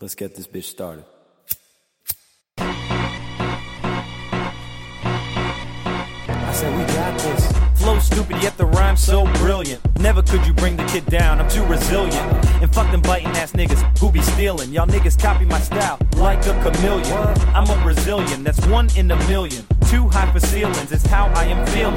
Let's get this bitch started. I said we got this. Flow stupid, yet the rhyme so brilliant. Never could you bring the kid down, I'm too resilient. And fuck them biting ass niggas who be stealing. Y'all niggas copy my style like a chameleon. I'm a Brazilian, that's one in a million. Too high for ceilings, it's how I am feeling.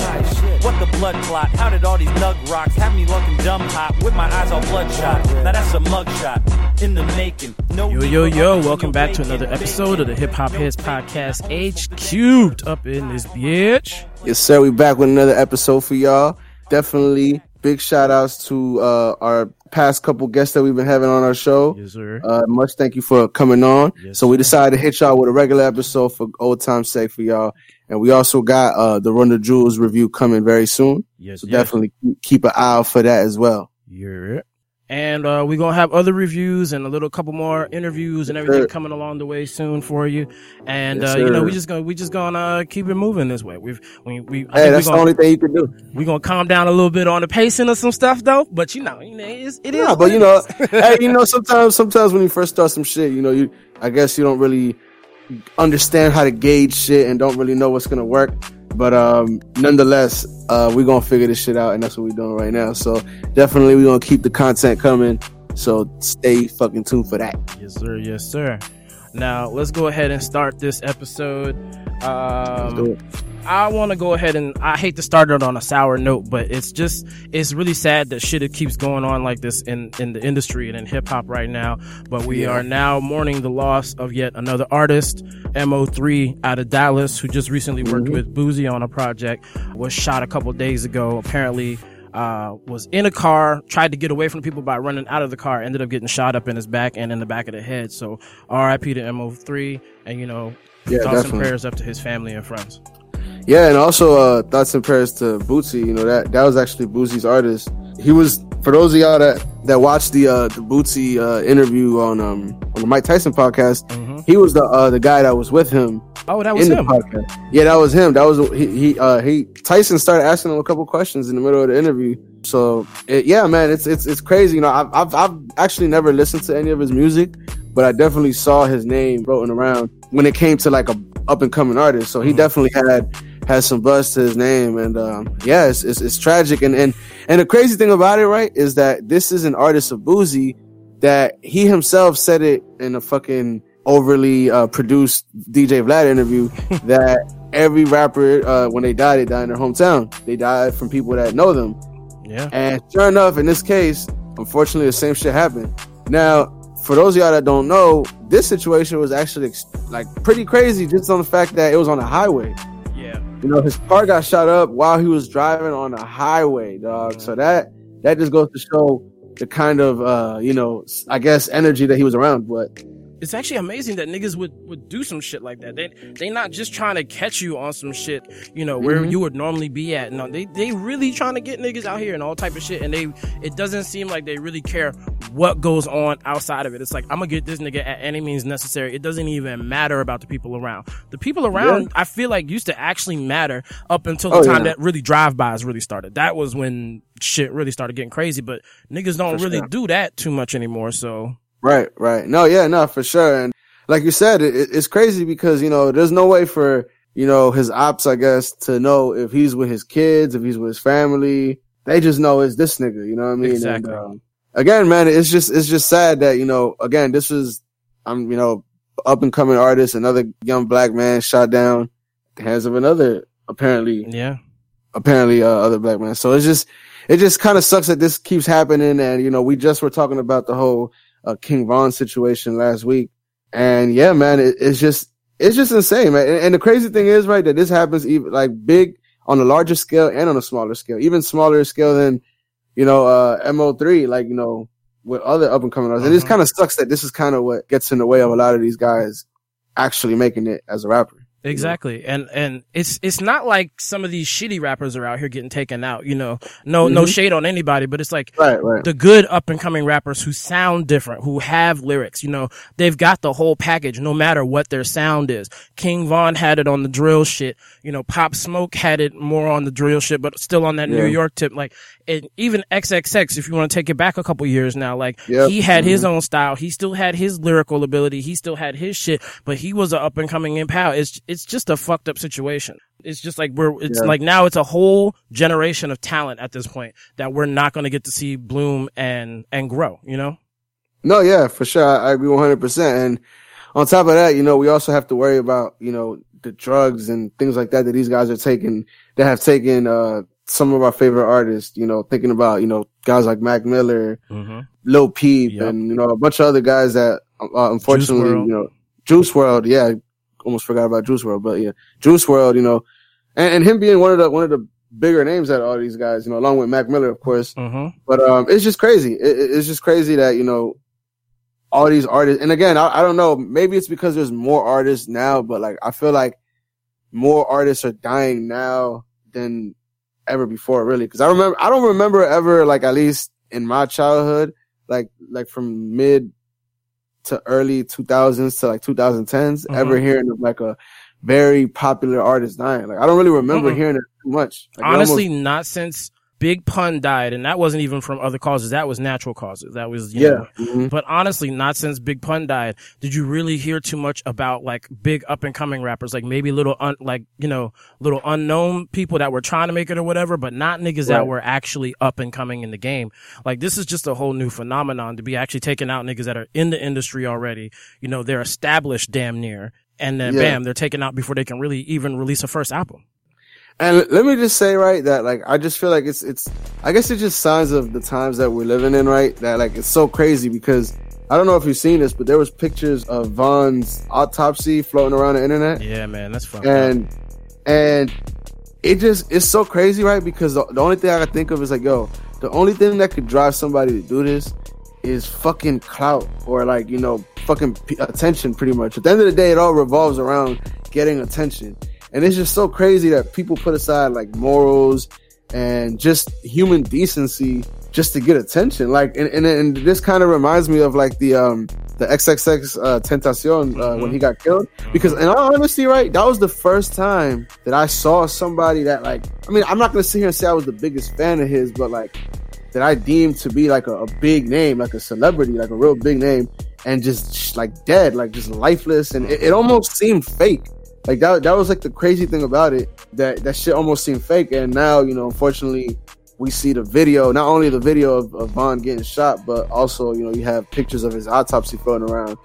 What the blood clot? How did all these nug rocks have me looking dumb hot with my eyes all bloodshot? Now that's a mugshot in the making. No Yo, yo, yo, welcome back to another episode of the Hip Hop Heads Podcast H Cubed up in this bitch. Yes, sir. We back with another episode for y'all. Definitely big shout outs to uh, our past couple guests that we've been having on our show. Yes, sir. Uh, much thank you for coming on. Yes, so we decided to hit y'all with a regular episode for old time's sake for y'all. And we also got uh, the Run the Jewels review coming very soon. Yes, So yes. definitely keep- keep an eye out for that as well. Yeah. And uh, we're gonna have other reviews and a little couple more interviews and everything sir. coming along the way soon for you. And Yes, uh, you know, we just gonna we just gonna uh, keep it moving this way. We've we we I Hey, that's we're the gonna, only thing you can do. We're gonna calm down a little bit on the pacing of some stuff though. But you know, you know, it's, it is. Yeah, but you know, hey, you know, sometimes, sometimes when you first start some shit, you know, you, I guess you don't really understand how to gauge shit and don't really know what's gonna work. But um, nonetheless, uh, we're gonna figure this shit out, and that's what we're doing right now. So definitely, we're gonna keep the content coming. So stay fucking tuned for that. Yes, sir. Yes, sir. Now let's go ahead and start this episode. Let's do Um, it. I want to go ahead and I hate to start it on a sour note, but it's just it's really sad that shit it keeps going on like this in in the industry and in hip hop right now. But we Yeah. are now mourning the loss of yet another artist, Mo3 out of Dallas, who just recently worked Mhm. with Boosie on a project. Was shot a couple days ago. Apparently. Uh, was in a car, tried to get away from people by running out of the car, ended up getting shot up in his back and in the back of the head. So, RIP to Mo3, and you know, Yeah, thoughts and prayers up to his family and friends. Yeah, and also uh, thoughts and prayers to Boosie. You know that that was actually Boosie's artist. He was for those of y'all that that watched the uh, the Boosie uh, interview on um on the Mike Tyson podcast. Mhm. He was the uh, the guy that was with him Oh, that was him. Yeah, that was him. That was he. He, uh, he Tyson started asking him a couple questions in the middle of the interview. So it, yeah, man, it's it's it's crazy. You know, I've, I've I've actually never listened to any of his music, but I definitely saw his name floating around when it came to like a up and coming artist. So he Mhm. definitely had had some buzz to his name, and um, yeah, it's, it's it's tragic. And and and the crazy thing about it, right, is that this is an artist of Boosie that he himself said it in a fucking overly uh, produced DJ Vlad interview that every rapper uh, when they die they die in their hometown they die from people that know them Yeah. and sure enough in this case unfortunately the same shit happened now for those of y'all that don't know this situation was actually ex- like pretty crazy just on the fact that it was on a highway. Yeah. you know his car got shot up while he was driving on a highway dog. So that that just goes to show the kind of uh you know i guess energy that he was around. But It's actually amazing that niggas would, would do some shit like that. They they not just trying to catch you on some shit, you know, where Mhm. you would normally be at. No, they they really trying to get niggas out here and all type of shit. And they it doesn't seem like they really care what goes on outside of it. It's like I'm gonna get this nigga at any means necessary. It doesn't even matter about the people around. The people around, I feel like used to actually matter up until the Oh, time yeah. that really drive bys really started. That was when shit really started getting crazy. But niggas don't For really sure. do that too much anymore. So Right, right. No, yeah, no, for sure. And like you said, it, it's crazy because, you know, there's no way for, you know, his ops, I guess, to know if he's with his kids, if he's with his family. They just know it's this nigga, you know what I mean? Exactly. And, um, again, man, it's just, it's just sad that, you know, again, this was, I'm, you know, up and coming artist, another young black man shot down at the hands of another, apparently, yeah. apparently uh, other black man. So it's just it just kind of sucks that this keeps happening. And you know, we just were talking about the whole uh, King Von situation last week, and yeah, man, it, it's just it's just insane, man. And, and the crazy thing is, right, that this happens even like big on a larger scale and on a smaller scale, even smaller scale than you know uh, Mo3, like you know with other up and coming artists. And it Mhm. kind of sucks that this is kind of what gets in the way of a lot of these guys actually making it as a rapper. Exactly. And and it's it's not like some of these shitty rappers are out here getting taken out, you know. No no mm-hmm. shade on anybody, but it's like Right, right. the good up and coming rappers who sound different, who have lyrics, you know, they've got the whole package no matter what their sound is. King Von had it on the drill shit, you know, Pop Smoke had it more on the drill shit, but still on that New York tip. Like, and even XXX, if you want to take it back a couple years now, like Yep. he had his mm-hmm. own style. He still had his lyrical ability. He still had his shit, but he was an up and coming impact. It's, it's just a fucked up situation. It's just like we're, it's Yeah. like now it's a whole generation of talent at this point that we're not going to get to see bloom and, and grow, you know? No, yeah, for sure. I, agree 100%. And on top of that, you know, we also have to worry about, you know, the drugs and things like that that these guys are taking, that have taken, uh, some of our favorite artists, you know, thinking about, you know, guys like Mac Miller, Mm-hmm. Lil Peep, Yep. and, you know, a bunch of other guys that, uh, unfortunately, you know, Juice WRLD, yeah, almost forgot about Juice WRLD, but yeah, Juice WRLD, you know, and, and him being one of the, one of the bigger names out of all these guys, you know, along with Mac Miller, of course. Mm-hmm. But um, it's just crazy. It, it- it's just crazy that you know all these artists. And again, I, I don't know. Maybe it's because there's more artists now, but like I feel like more artists are dying now than ever before. Really, because I remember I don't remember ever like at least in my childhood, like like from mid to early 2000s to like 2010s, ever Mhm. hearing of like a very popular artist dying. Like I don't really remember Mm-mm. hearing it too much. Like, Honestly, almost- not since Big Pun died, and that wasn't even from other causes. That was natural causes. That was, you yeah. know, Mhm. But honestly, not since Big Pun died did you really hear too much about like big up and coming rappers, like maybe little un- like you know little unknown people that were trying to make it or whatever, but not niggas that were actually up and coming in the game. Like this is just a whole new phenomenon to be actually taking out niggas that are in the industry already. You know, they're established damn near, and then Yeah. bam, they're taken out before they can really even release a first album. And let me just say, right, that like I just feel like it's it's I guess it's just signs of the times that we're living in, right? That like it's so crazy because I don't know if you've seen this, but there was pictures of Von's autopsy floating around the internet, Yeah, man, that's fucked up. and and it just it's so crazy, right? Because the, the only thing I can think of is like, yo, the only thing that could drive somebody to do this is fucking clout or like you know fucking p- attention, pretty much. At the end of the day, it all revolves around getting attention. And it's just so crazy that people put aside like morals and just human decency just to get attention. Like, and, and, and this kind of reminds me of like the, um, the XXX, uh, Tentacion, uh, when he got killed. Because in all honesty, right, that was the first time that I saw somebody that like, I mean, I'm not going to sit here and say I was the biggest fan of his, but like, that I deemed to be like a, a big name, like a celebrity, like a real big name, and just like dead, like just lifeless, and it, it almost seemed fake. Like that, that was like the crazy thing about it. That that shit almost seemed fake, and now you know, unfortunately, we see the video. Not only the video of, of Von getting shot, but also you know you have pictures of his autopsy floating around.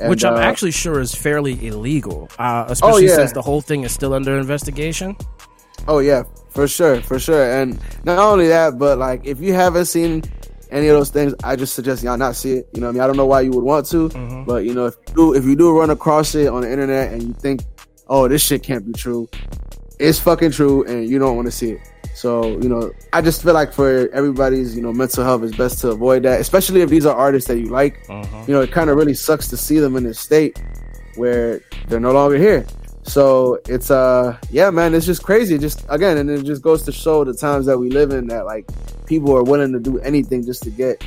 And, Which I'm uh, actually sure is fairly illegal, uh, especially yeah. since the whole thing is still under investigation. Oh yeah, for sure, for sure. And not only that, but like if you haven't seen any of those things, I just suggest y'all not see it. You know, what I mean, I don't know why you would want to, Mhm. but you know, if you do, if you do run across it on the internet and you think, oh, this shit can't be true, it's fucking true, and you don't want to see it. So you know, I just feel like for everybody's you know mental health, it's best to avoid that, especially if these are artists that you like. Uh-huh. You know, it kind of really sucks to see them in this state where they're no longer here. So it's uh yeah man it's just crazy It just again and it just goes to show the times that we live in that like people are willing to do anything just to get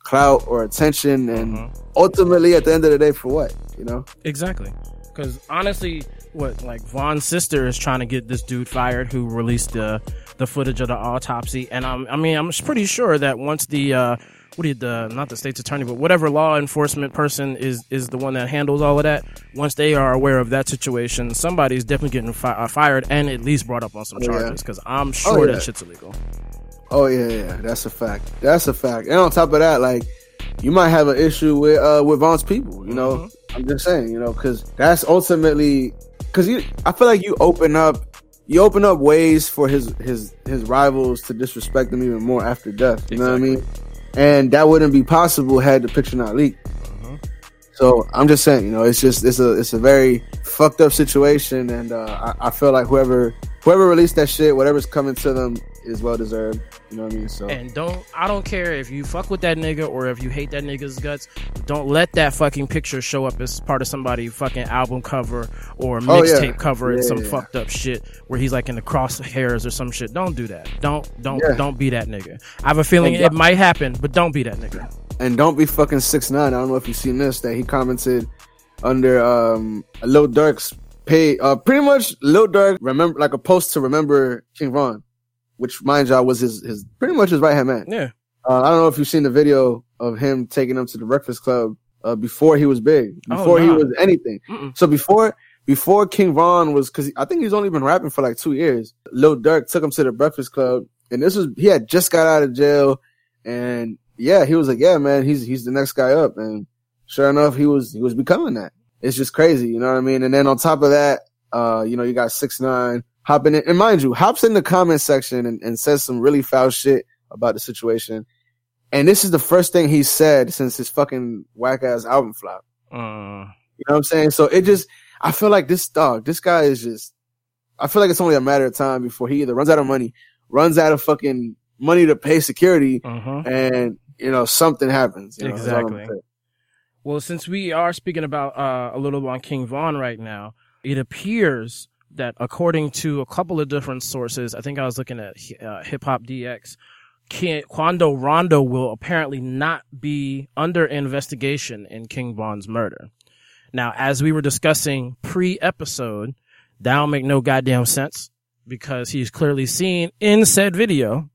clout or attention and Mhm. ultimately at the end of the day for what you know Exactly. Because honestly, what like Von's sister is trying to get this dude fired who released the the footage of the autopsy, and I'm I mean I'm pretty sure that once the uh, what do you the not the state's attorney, but whatever law enforcement person is is the one that handles all of that. Once they are aware of that situation, somebody's definitely getting fi- uh, fired and at least brought up on some Oh, charges. Because I'm sure yeah. that shit's illegal. oh yeah yeah that's a fact that's a fact and on top of that like you might have an issue with uh with Von's people you know I'm just saying you know because that's ultimately because you I feel like you open up you open up ways for his his his rivals to disrespect him even more after death. You know what I mean? And that wouldn't be possible had the picture not leaked. So I'm just saying, you know, it's just it's a it's a very fucked up situation, and uh, I, I feel like whoever whoever released that shit, whatever's coming to them, is well deserved. You know what I mean? So And don't I don't care if you fuck with that nigga or if you hate that nigga's guts. Don't let that fucking picture show up as part of somebody fucking album cover or Oh, yeah. mixtape cover and some yeah. fucked up shit where he's like in the crosshairs or some shit. Don't do that. Don't don't Yeah. don't be that nigga. I have a feeling it might happen, but don't be that nigga. and don't be fucking six nine. I don't know if you've seen this that he commented under um Lil Durk's pay. Uh, pretty much Lil Durk remember like a post to remember King Von, which mind y'all was his his pretty much his right hand man. Yeah. Uh, I don't know if you've seen the video of him taking him to the Breakfast Club uh, before he was big, Oh, before he was anything. Mm-mm. So before before King Von was, because I think he's only been rapping for like two years. Lil Durk took him to the Breakfast Club, and this was he had just got out of jail, and yeah, he was like, yeah, man, he's he's the next guy up, and sure enough, he was he was becoming that. It's just crazy, you know what I mean? And then on top of that, uh, you know, you got six nine hopping in, and mind you, hops in the comment section and, and says some really foul shit about the situation. And this is the first thing he said since his fucking whack ass album flop. Uh, You know what I'm saying? So it just, I feel like this dog, this guy is just, I feel like it's only a matter of time before he either runs out of money, runs out of fucking money to pay security, uh-huh. and, you know, something happens. You know, that's all I'm Exactly. Well, since we are speaking about uh, a little on King Von right now, it appears that according to a couple of different sources, I think I was looking at uh, Hip Hop DX, Quando Rondo will apparently not be under investigation in King Von's murder. Now, as we were discussing pre-episode, that don't make no goddamn sense because he's clearly seen in said video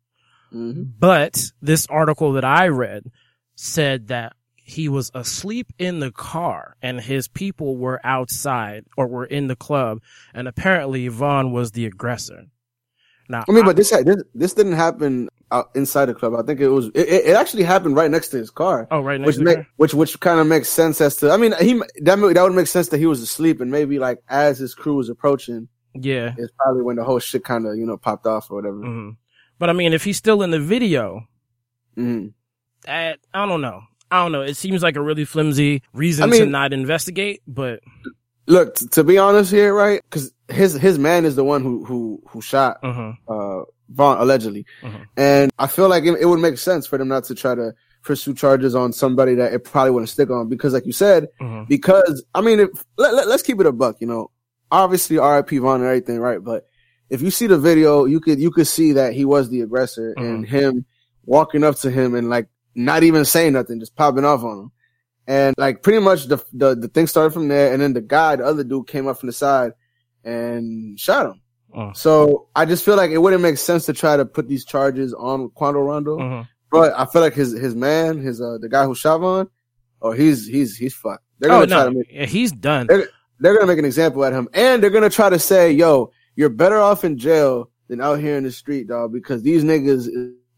Mhm. but this article that I read said that he was asleep in the car and his people were outside or were in the club and apparently Von was the aggressor. Now, I mean, but this, this, this didn't happen out inside the club. I think it was, it, it actually happened right next to his car. oh, right next which to make, car? which which kind of makes sense as to I mean he that that would make sense that he was asleep and maybe like as his crew was approaching Yeah. it's probably when the whole shit kind of you know popped off or whatever. hmm But I mean, if he's still in the video, Mhm. that, I don't know. I don't know. It seems like a really flimsy reason I mean- to not investigate, but Look, t- to be honest here, right? Because his his man is the one who who who shot uh uh Von allegedly, Mhm. and I feel like it, it would make sense for them not to try to pursue charges on somebody that it probably wouldn't stick on because, like you said, uh because I mean, if, let, let, us keep it a buck. You know, obviously R.I.P. Von and everything, right? But if you see the video, you could you could see that he was the aggressor and him walking up to him and like not even saying nothing, just popping off on him. And like pretty much the the, the thing started from there, and then the guy, the other dude, came up from the side and shot him. Uh. So I just feel like it wouldn't make sense to try to put these charges on Quando Rondo. uh But I feel like his his man, his uh the guy who shot Von, oh he's he's he's fucked. They're Oh gonna try no, to make Yeah, he's done. they're gonna make an example at him, and they're gonna try to say, "Yo, you're better off in jail than out here in the street, dog, because these niggas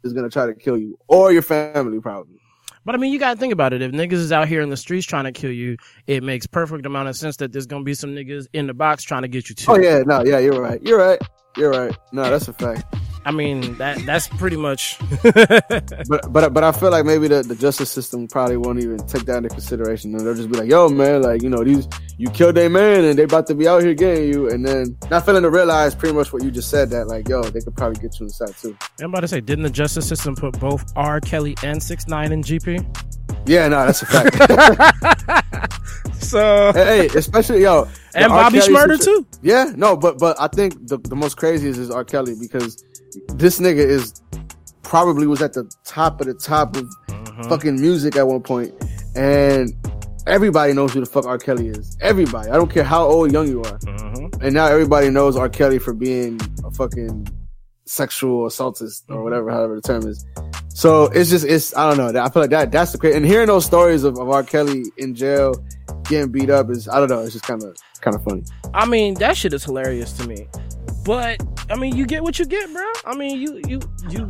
is, gonna try to kill you or your family, probably." But I mean, you gotta think about it. If niggas is out here in the streets trying to kill you, it makes perfect amount of sense that there's gonna be some niggas in the box trying to get you too. Oh yeah, no, yeah, you're right, you're right, you're right. No, that's a fact. I mean, that that's pretty much. But but but I feel like maybe the, the justice system probably won't even take that into consideration. And they'll just be like, "Yo, man, like you know these you killed a man and they about to be out here getting you," and then not failing to realize pretty much what you just said that like, "Yo, they could probably get you inside too." I'm about to say, didn't the justice system put both R. Kelly and Six Nine in GP? Yeah, no, that's a fact. So hey, especially yo, and Bobby Shmurda too. Yeah, no, but but I think the the most craziest is R. Kelly because this nigga is probably was at the top of the top of Mm-hmm. fucking music at one point, and everybody knows who the fuck R. Kelly is. Everybody, I don't care how old, young you are, Mhm. and now everybody knows R. Kelly for being a fucking sexual assaultist or whatever, however the term is. So it's just it's I don't know. I feel like that that's the crazy. And hearing those stories of, of R. Kelly in jail getting beat up is I don't know. It's just kind of kind of funny. I mean, that shit is hilarious to me. But I mean, you get what you get, bro. I mean, you you you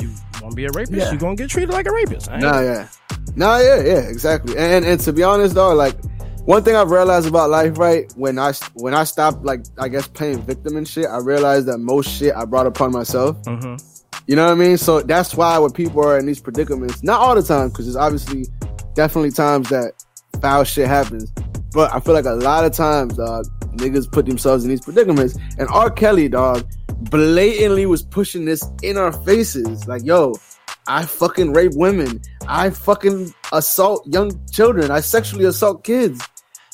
you want to be a rapist, Yeah. you gonna get treated like a rapist. Nah, yeah. Nah, yeah, yeah, exactly. And and to be honest though, like one thing I've realized about life, right? When I when I stopped like I guess playing victim and shit, I realized that most shit I brought upon myself. Mhm. You know what I mean? So that's why when people are in these predicaments, not all the time, because there's obviously definitely times that foul shit happens. But I feel like a lot of times, dog, niggas put themselves in these predicaments. And R. Kelly, dog, blatantly was pushing this in our faces. Like, yo, I fucking rape women. I fucking assault young children. I sexually assault kids.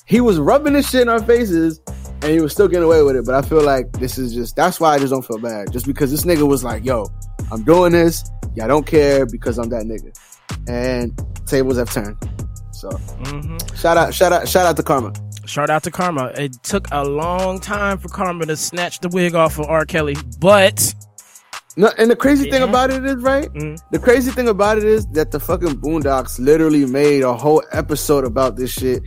He was rubbing this shit in our faces and he was still getting away with it. But I feel like this is just that's why I just don't feel bad. Just because this nigga was like, yo, I'm doing this. Yeah, I don't care because I'm that nigga. And tables have turned. So Mm-hmm. shout out, shout out, shout out to Karma. Shout out to Karma. It took a long time for Karma to snatch the wig off of R. Kelly, but No, and the crazy thing about it is, right? Mm. The crazy thing about it is that the fucking Boondocks literally made a whole episode about this shit,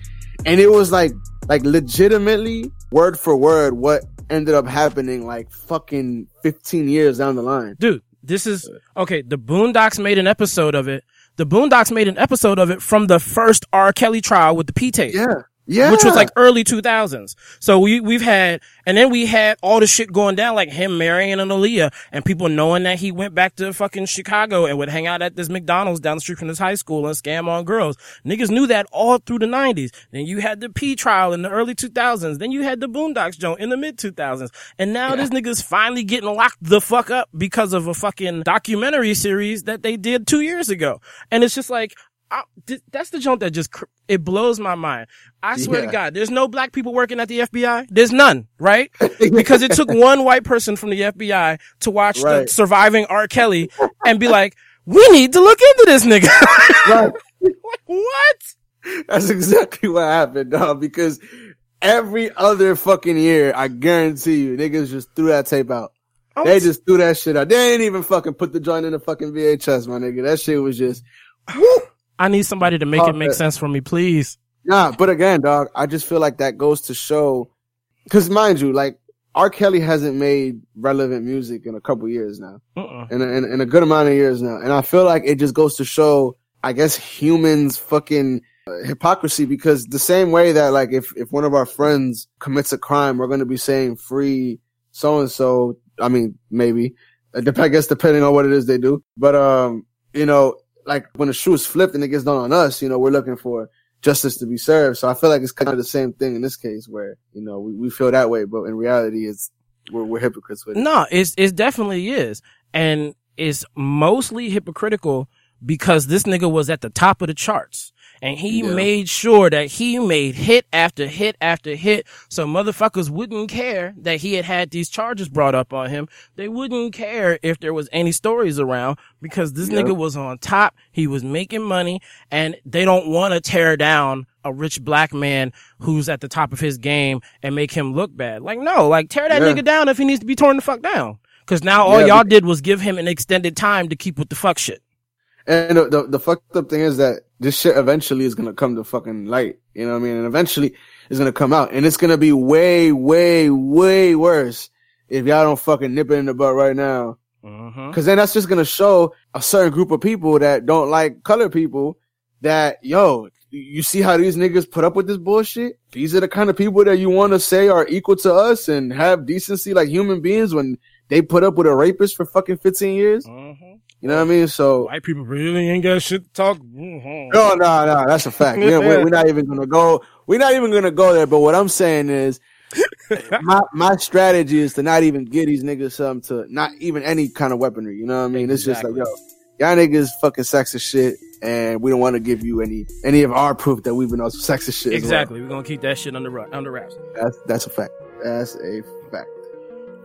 and it was like, like legitimately word for word what ended up happening like fucking 15 years down the line. dude, this is okay. The Boondocks made an episode of it. The Boondocks made an episode of it from the first R. Kelly trial with the P tape. Yeah, yeah, which was like early 2000s. So we, we've had, and then we had all the shit going down, like him marrying an Aaliyah and people knowing that he went back to fucking Chicago and would hang out at this McDonald's down the street from his high school and scam on girls. Niggas knew that all through the 90s. Then you had the P trial in the early 2000s. Then you had the Boondocks joint in the mid 2000s. And now this nigga's finally getting locked the fuck up because of a fucking documentary series that they did two years ago. And it's just like, I, that's the joint that just it blows my mind. I swear Yeah. to God, there's no black people working at the FBI. There's none, right? because it took one white person from the FBI to watch the surviving R. Kelly and be like, "We need to look into this nigga." Right. like, what? That's exactly what happened, dog. Because every other fucking year, I guarantee you, niggas just threw that tape out. I'm They just threw that shit out. They ain't even fucking put the joint in the fucking VHS, my nigga. That shit was just I need somebody to make Oh, it make man. sense for me, please. Nah, but again, dog, I just feel like that goes to show, cause mind you, like, R. Kelly hasn't made relevant music in a couple years now, Uh-uh. in a, in, in a good amount of years now. And I feel like it just goes to show, I guess, humans fucking uh, hypocrisy because the same way that, like, if, if one of our friends commits a crime, we're going to be saying free so and so. I mean, maybe, Uh, I guess, depending on what it is they do. But, um, you know, like when the shoe is flipped and it gets done on us, you know, we're looking for justice to be served. So I feel like it's kind of the same thing in this case where, you know, we, we feel that way, but in reality, it's, we're, we're hypocrites with it. No, it's it definitely is, and it's mostly hypocritical because this nigga was at the top of the charts. And he Yeah. made sure that he made hit after hit after hit. So motherfuckers wouldn't care that he had had these charges brought up on him. They wouldn't care if there was any stories around because this Yeah. nigga was on top. He was making money and they don't want to tear down a rich black man who's at the top of his game and make him look bad. Like, no, like tear that Yeah. nigga down if he needs to be torn the fuck down. Cause now all y'all did was give him an extended time to keep with the fuck shit. And the, the, the fucked up thing is that this shit eventually is going to come to fucking light. You know what I mean? And eventually it's going to come out and it's going to be way, way, way worse if y'all don't fucking nip it in the butt right now. Mm-hmm. Cause then that's just gonna show a certain group of people that don't like color people that, yo, you see how these niggas put up with this bullshit? These are the kind of people that you want to say are equal to us and have decency like human beings when they put up with a rapist for fucking 15 years. Mm-hmm. You know what I mean? So, White people really ain't got shit to talk. Mhm. no, no, no, that's a fact. We're, we're we're not even gonna go, we're not even gonna go there. But what I'm saying is, my my strategy is to not even give these niggas something to not even any kind of weaponry. You know what I mean? It's just like, yo, y'all niggas fucking sexist shit, and we don't want to give you any any of our proof that we've been on some sexist shit. as well. Exactly. We're gonna keep that shit under under wraps. That's that's a fact. That's a.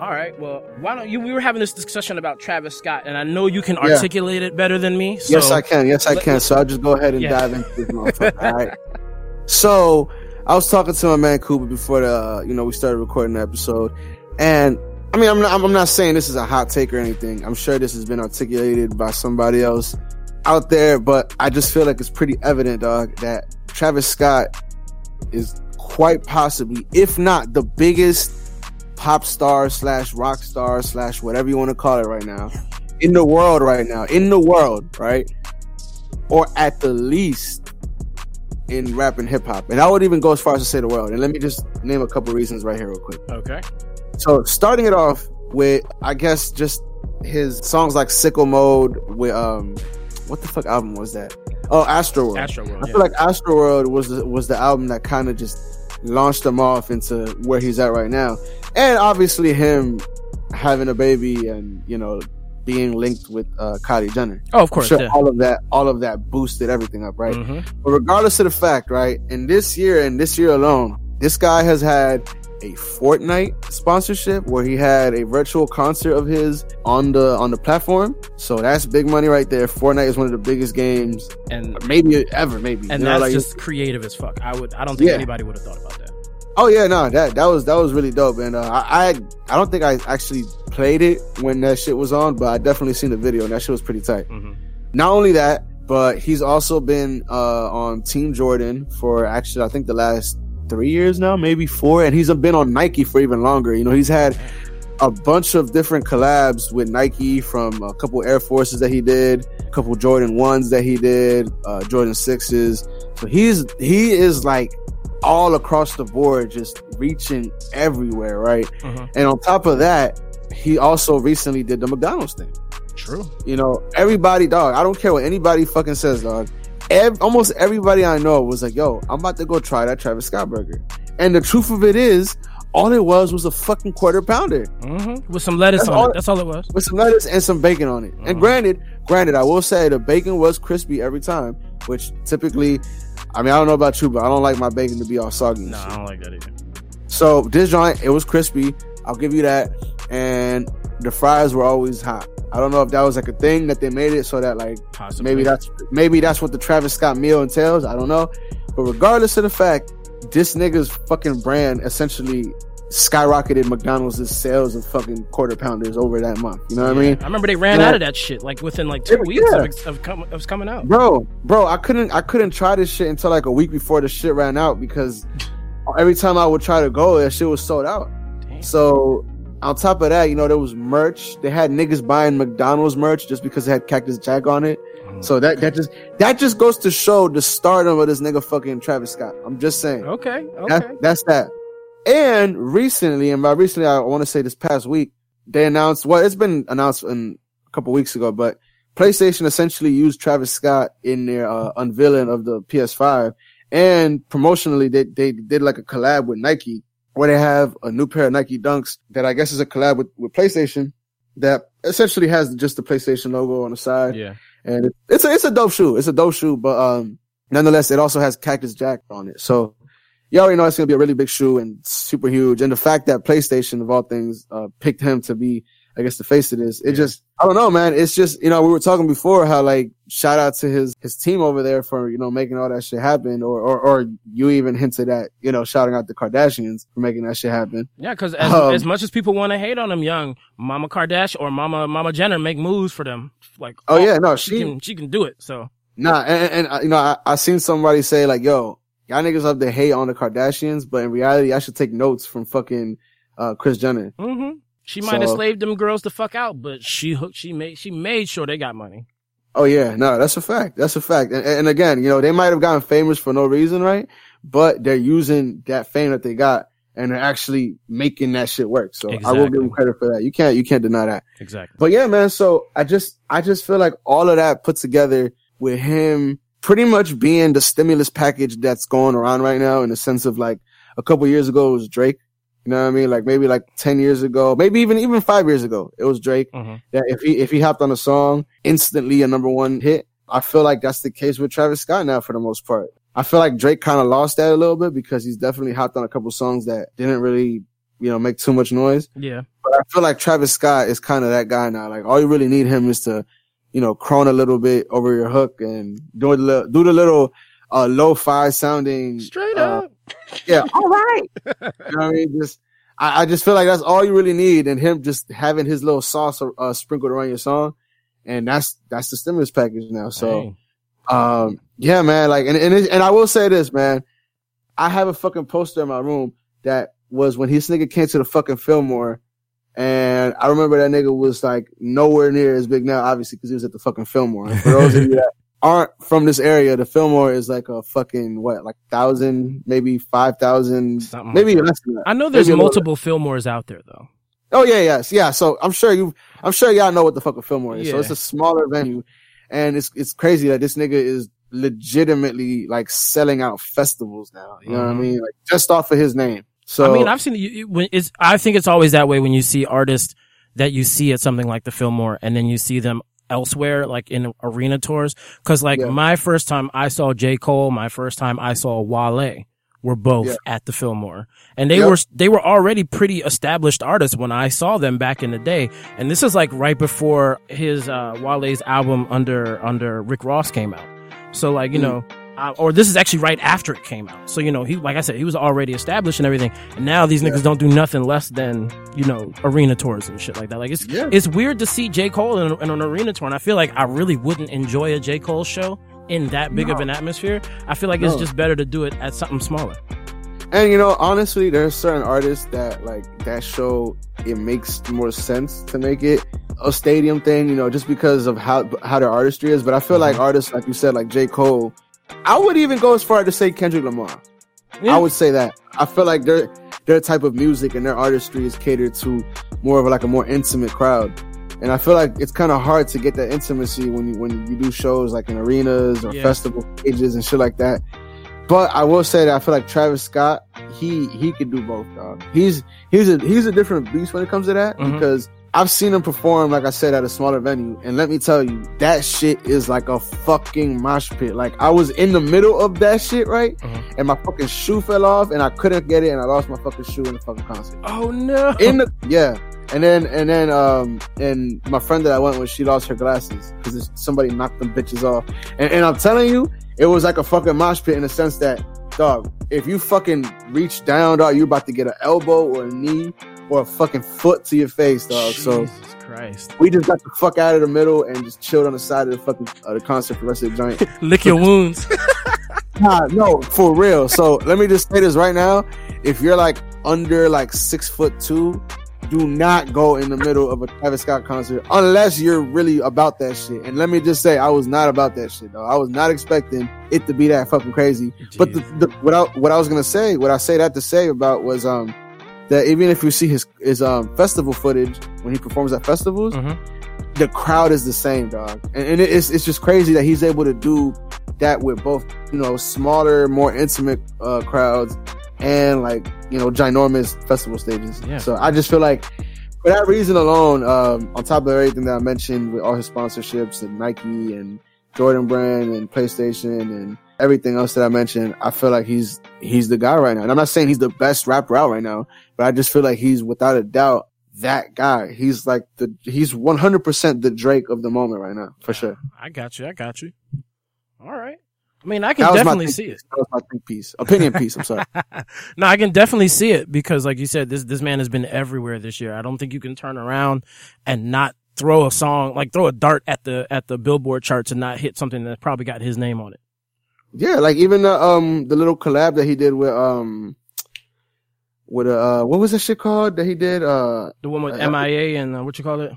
All right. Well, why don't you? We were having this discussion about Travis Scott, and I know you can Yeah. articulate it better than me. So yes, I can. Yes, I can. So I'll just go ahead and Yeah. dive into this motherfucker. All right. So I was talking to my man Cooper before the, uh, you know, we started recording the episode, and I mean, I'm not, I'm not saying this is a hot take or anything. I'm sure this has been articulated by somebody else out there, but I just feel like it's pretty evident, dog, that Travis Scott is quite possibly, if not the biggest pop star slash rock star slash whatever you want to call it right now in the world right now, in the world, right? Or at the least in rap and hip hop. And I would even go as far as to say the world. And let me just name a couple reasons right here, real quick. okay. So starting it off with, I guess, just his songs like Sicko Mode with, um, what the fuck album was that? Oh, Astro World. Astro World. I Yeah. feel like Astro World was the, was the album that kind of just launched him off into where he's at right now. And obviously him having a baby and you know being linked with uh, Kylie Jenner. Oh, of course. Sure, yeah. all of that, all of that boosted everything up, right? Mhm. But regardless of the fact, right, in this year and this year alone, this guy has had a Fortnite sponsorship where he had a virtual concert of his on the on the platform. So that's big money right there. Fortnite is one of the biggest games, And maybe ever, maybe. and You know, that's like- just creative as fuck. I would. I don't think Yeah. anybody would have thought about that. Oh yeah, no, that that was that was really dope, and uh, I I don't think I actually played it when that shit was on, but I definitely seen the video, and that shit was pretty tight. Mhm. Not only that, but he's also been uh, on Team Jordan for actually I think the last three years now, maybe four, and he's been on Nike for even longer. You know, he's had a bunch of different collabs with Nike from a couple Air Forces that he did, a couple Jordan ones that he did, uh, Jordan sixes. So he's he is like all across the board, just reaching everywhere, right? Mhm. And on top of that, he also recently did the McDonald's thing. True. You know, everybody, dog. I don't care what anybody fucking says, dog. Ev- almost everybody I know was like, "Yo, I'm about to go try that Travis Scott burger." And the truth of it is, all it was was a fucking quarter pounder hmm With some lettuce That's on it. That's all it was. with some lettuce and some bacon on it. And Mhm. granted, granted, I will say the bacon was crispy every time, which typically, I mean, I don't know about you, but I don't like my bacon to be all soggy. No. I don't like that either. So this joint, it was crispy. I'll give you that. And the fries were always hot. I don't know if that was like a thing that they made it so that like Possibly. maybe that's maybe that's what the Travis Scott meal entails. I don't know. But regardless of the fact, this nigga's fucking brand essentially skyrocketed McDonald's sales of fucking quarter pounders over that month. You know what I mean? I remember they ran Yeah. out of that shit like within like two Yeah, weeks yeah. of, of, com- of coming out. Bro, bro, I couldn't I couldn't try this shit until like a week before the shit ran out because every time I would try to go, that shit was sold out. Damn. So on top of that, you know, there was merch. They had niggas buying McDonald's merch just because it had Cactus Jack on it. Mm. So that that just that just goes to show the stardom of this nigga fucking Travis Scott. I'm just saying. Okay. Okay. That, that's that. And recently, and by recently, I want to say this past week, they announced. Well, it's been announced in a couple weeks ago, but PlayStation essentially used Travis Scott in their uh, unveiling of the PS5, and promotionally, they they did like a collab with Nike, where they have a new pair of Nike Dunks that I guess is a collab with with PlayStation that essentially has just the PlayStation logo on the side yeah. and it, it's a it's a dope shoe. It's a dope shoe, but um, nonetheless, it also has Cactus Jack on it. So you already know it's gonna be a really big shoe and super huge. And the fact that PlayStation of all things uh, picked him to be, I guess, the face of this, it Yeah. just I don't know, man. It's just you know we were talking before how like shout out to his his team over there for you know making all that shit happen, or or or you even hinted at you know shouting out the Kardashians for making that shit happen. Yeah, because as, Um, as much as people want to hate on them young, Mama Kardashian or Mama Mama Jenner make moves for them. Like, Oh yeah, no, she, she can she can do it. So Nah, and, and, uh, you know, I, I seen somebody say like, "Yo, y'all niggas up to hate on the Kardashians, but in reality, I should take notes from fucking uh, Kris Jenner." Mm-hmm. she might have So- slaved them girls the fuck out, but she hooked. She made she made sure they got money. Oh yeah, no, that's a fact. That's a fact. And, and again, you know, they might have gotten famous for no reason, right? But they're using that fame that they got, and they're actually making that shit work. So I will give them credit for that. You can't, you can't deny that. Exactly. But yeah, man. So I just, I just feel like all of that put together with him pretty much being the stimulus package that's going around right now in the sense of like a couple years ago it was Drake. You know what I mean? Like maybe like 10 years ago, maybe even, even five years ago, it was Drake hmm that if he, if he hopped on a song, instantly a number one hit. I feel like that's the case with Travis Scott now for the most part. I feel like Drake kind of lost that a little bit because he's definitely hopped on a couple songs that didn't really, you know, make too much noise. Yeah. But I feel like Travis Scott is kind of that guy now. Like all you really need him is to, you know, crone a little bit over your hook and do the little, do the little, uh, lo-fi sounding. Straight uh, up. Yeah. All right. you know what I mean? Just, I, I just feel like that's all you really need. And him just having his little sauce, uh, sprinkled around your song. And that's, that's the stimulus package now. So, Hey. um, yeah, man. Like, and and, it, and I will say this, man. I have a fucking poster in my room that was when his nigga came to the fucking Fillmore, and I remember that nigga was like nowhere near as big now, obviously, because he was at the fucking Fillmore. And For those of you that aren't from this area, the Fillmore is like a fucking what, like thousand, maybe five thousand, Something maybe like that. less than that. I know there's Maybe a multiple Fillmores out there though. Oh yeah, yes, yeah. So I'm sure you, I'm sure y'all know what the fuck a Fillmore is. So it's a smaller venue, and it's it's crazy that this nigga is legitimately like selling out festivals now. You know what I Mhm. mean? Like just off of his name. So I mean, I've seen you, you- when it's. I think it's always that way when you see artists that you see at something like the Fillmore and then you see them elsewhere, like in arena tours. Cause like Yeah. my first time I saw J. Cole, my first time I saw Wale were both Yeah. at the Fillmore. And they Yep. were, they were already pretty established artists when I saw them back in the day. And this is like right before his, uh, Wale's album under, under Rick Ross came out. So like, you Mm. know, uh, or this is actually right after it came out. So, you know, he, like I said, he was already established and everything. And now these niggas don't do nothing less than, you know, arena tours and shit like that. Like it's, Yeah. it's weird to see J. Cole in, in an arena tour. And I feel like I really wouldn't enjoy a J. Cole show in that big of an atmosphere. I feel like it's just better to do it at something smaller. And you know, honestly, there's certain artists that like that show. It makes more sense to make it a stadium thing, you know, just because of how how their artistry is. But I feel like Mm-hmm. artists, like you said, like J. Cole, I would even go as far to say Kendrick Lamar. Yeah. I would say that. I feel like their their type of music and their artistry is catered to more of like a more intimate crowd. And I feel like it's kind of hard to get that intimacy when you when you do shows like in arenas or Yeah. festival stages and shit like that. But I will say that I feel like Travis Scott, he he could do both, dog. He's he's a he's a different beast when it comes to that Mhm. because I've seen him perform, like I said, at a smaller venue, and let me tell you, that shit is like a fucking mosh pit. Like I was in the middle of that shit, right? Mhm. And my fucking shoe fell off, and I couldn't get it, and I lost my fucking shoe in the fucking concert. Oh no. In the yeah, and then and then um and my friend that I went with, she lost her glasses because somebody knocked them bitches off, and, and I'm telling you, it was like a fucking mosh pit in the sense that, dog, if you fucking reach down, dog, you about to get an elbow or a knee or a fucking foot to your face, dog. So Christ. we just got the fuck out of the middle and just chilled on the side of the fucking uh, the concert for the rest of the joint. Lick your wounds. Nah, no, for real. So let me just say this right now: if you're like under like six foot two, do not go in the middle of a Travis Scott concert unless you're really about that shit. And let me just say, I was not about that shit, though. I was not expecting it to be that fucking crazy. But the, the, what I what I was gonna say, what I say that to say about was um that even if you see his his um festival footage when he performs at festivals, Mhm. the crowd is the same, dog. And, and it's it's just crazy that he's able to do that with both you know smaller, more intimate uh, crowds and like you know ginormous festival stages. Yeah. So I just feel like for that reason alone, um, on top of everything that I mentioned with all his sponsorships and Nike and Jordan Brand and PlayStation and everything else that I mentioned, I feel like he's he's the guy right now. And I'm not saying he's the best rapper out right now, but I just feel like he's without a doubt that guy. He's like the he's 100% the Drake of the moment right now, for sure. I got you. I got you. All right. I mean, I can definitely see it. That was my think piece, opinion piece. I'm sorry. no, I can definitely see it because, like you said, this this man has been everywhere this year. I don't think you can turn around and not throw a song, like throw a dart at the at the Billboard charts and not hit something that probably got his name on it. Yeah, like even the um the little collab that he did with um with uh what was that shit called that he did uh The one with Uh, MIA and uh, what you call it?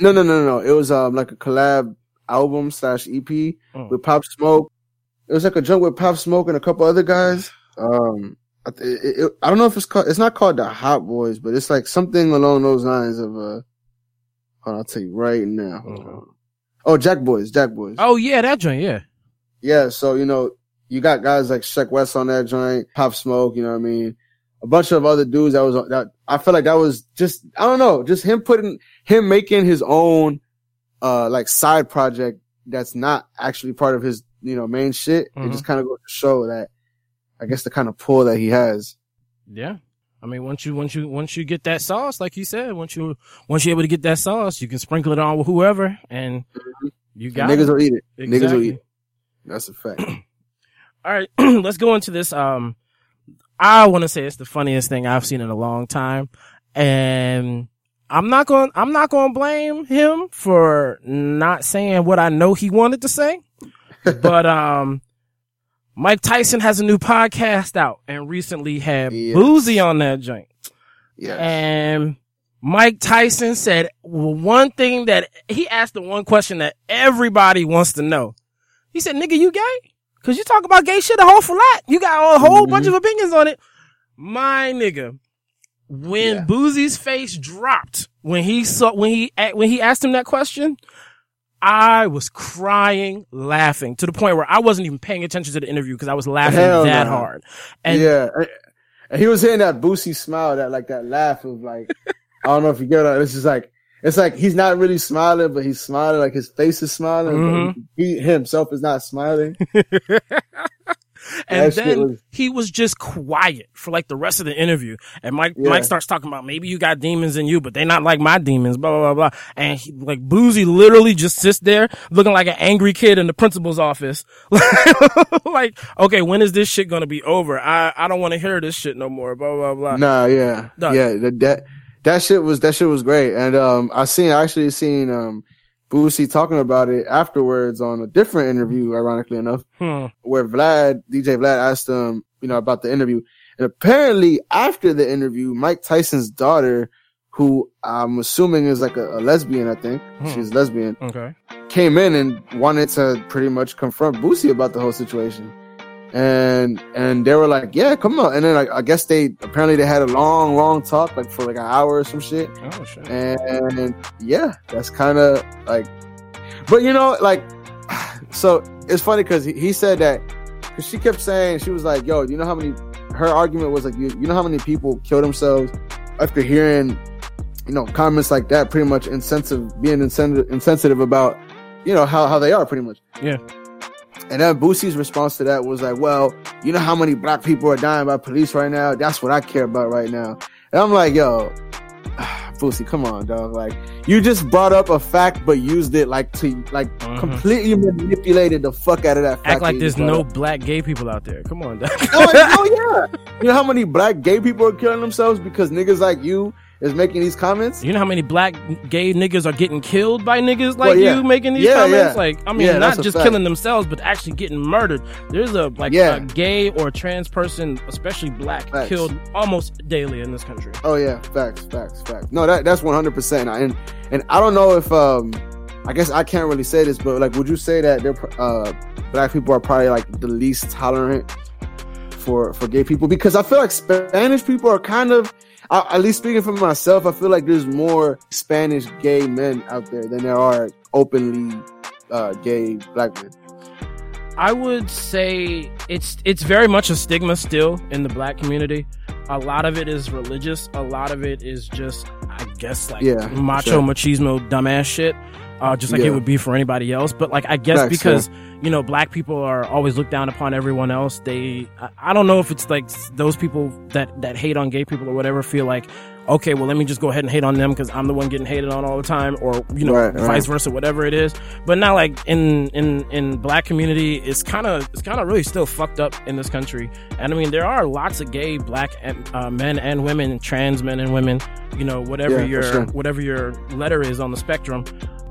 no no no no it was um like a collab album slash EP Oh. with Pop Smoke. It was like a joint with Pop Smoke and a couple other guys. Um, I, th- it, it, I don't know if it's called. It's not called the Hot Boys, but it's like something along those lines of uh. Hold on, I'll tell you right now. On. Oh, Jack Boys, Jack Boys. Oh yeah, that joint. Yeah. Yeah, so you know, you got guys like Sheck Wes on that joint, Pop Smoke, you know what I mean? A bunch of other dudes that was that I feel like that was just I don't know, just him putting him making his own uh like side project that's not actually part of his, you know, main shit. It Mhm. just kind of goes to show that I guess the kind of pull that he has. Yeah. I mean, once you once you once you get that sauce, like you said, once you once you're able to get that sauce, you can sprinkle it on with whoever, and you got Niggas it. will eat it. Niggas will eat it. That's a fact. All right, let's go into this. Um, I want to say it's the funniest thing I've seen in a long time, and I'm not going. I'm not going to blame him for not saying what I know he wanted to say. but um, Mike Tyson has a new podcast out, and recently had Yes. Boosie on that joint. yeah. And Mike Tyson said one thing that he asked the one question that everybody wants to know. He said, nigga, you gay? Cause you talk about gay shit a whole lot. You got a whole Mhm. bunch of opinions on it. My nigga, when Yeah. Boosie's face dropped when he saw, when he, when he asked him that question, I was crying, laughing to the point where I wasn't even paying attention to the interview because I was laughing Hell that no. hard. And yeah. And- And he was hitting that Boosie smile, that like that laugh of like, I don't know if you get it. It's just like, it's like he's not really smiling, but he's smiling. Like his face is smiling, Mhm. but he himself is not smiling. And then was- he was just quiet for like the rest of the interview. And Mike Yeah. Mike starts talking about maybe you got demons in you, but they're not like my demons, blah blah blah blah. And he, like Boosie literally just sits there looking like an angry kid in the principal's office. like, okay, when is this shit gonna be over? I I don't want to hear this shit no more. Blah blah blah. Nah, yeah, No. yeah. That, that shit was that shit was great, and um, I seen I actually seen um, Boosie talking about it afterwards on a different interview, ironically enough, Hmm. where Vlad DJ Vlad asked him, you know, about the interview, and apparently after the interview, Mike Tyson's daughter, who I'm assuming is like a, a lesbian, I think Hmm. she's lesbian, Okay. came in and wanted to pretty much confront Boosie about the whole situation. And and they were like, yeah, come on. And then I, I guess they apparently they had a long, long talk, like for like an hour or some shit. Oh shit. And yeah, that's kind of like, but you know, like, so it's funny because he, he said that because she kept saying she was like, yo, you know how many? Her argument was like, you, you know how many people kill themselves after hearing, you know, comments like that, pretty much insensitive, being insensitive, insensitive about, you know, how how they are, pretty much. Yeah. And then Boosie's response to that was like, well, you know how many black people are dying by police right now? That's what I care about right now. And I'm like, yo, Boosie, come on, dog. Like, you just brought up a fact, but used it like to, like, Mhm. completely manipulated the fuck out of that fact. Act like there's no up. black gay people out there. Come on, dog. Oh, oh, yeah. You know how many black gay people are killing themselves because niggas like you is making these comments? You know how many black gay niggas are getting killed by niggas like Well, yeah. you making these Yeah, comments? yeah. Like, I mean, not just fact. killing themselves, but actually getting murdered. There's a like a gay or trans person, especially black, Facts. killed almost daily in this country. Oh yeah, facts, facts, facts. No, that that's one hundred percent. And and I don't know if um, I guess I can't really say this, but like, would you say that they're uh, black people are probably like the least tolerant for for gay people? Because I feel like Spanish people are kind of, I, at least speaking for myself, I feel like there's more Spanish gay men out there than there are openly uh, gay black men. I would say it's it's very much a stigma still in the black community. A lot of it is religious. A lot of it is just, I guess, like Yeah, macho sure. machismo dumbass shit. Uh, just like it would be for anybody else. But like, I guess because you know, black people are always looked down upon everyone else. They, I, I don't know if it's like those people that that hate on gay people or whatever feel like, okay, well, let me just go ahead and hate on them because I'm the one getting hated on all the time, or you know, Right, right. vice versa, whatever it is. But now, like in in in black community, it's kind of it's kind of really still fucked up in this country. And I mean, there are lots of gay black and, uh, men and women, trans men and women. You know, whatever Yeah, your sure. whatever your letter is on the spectrum.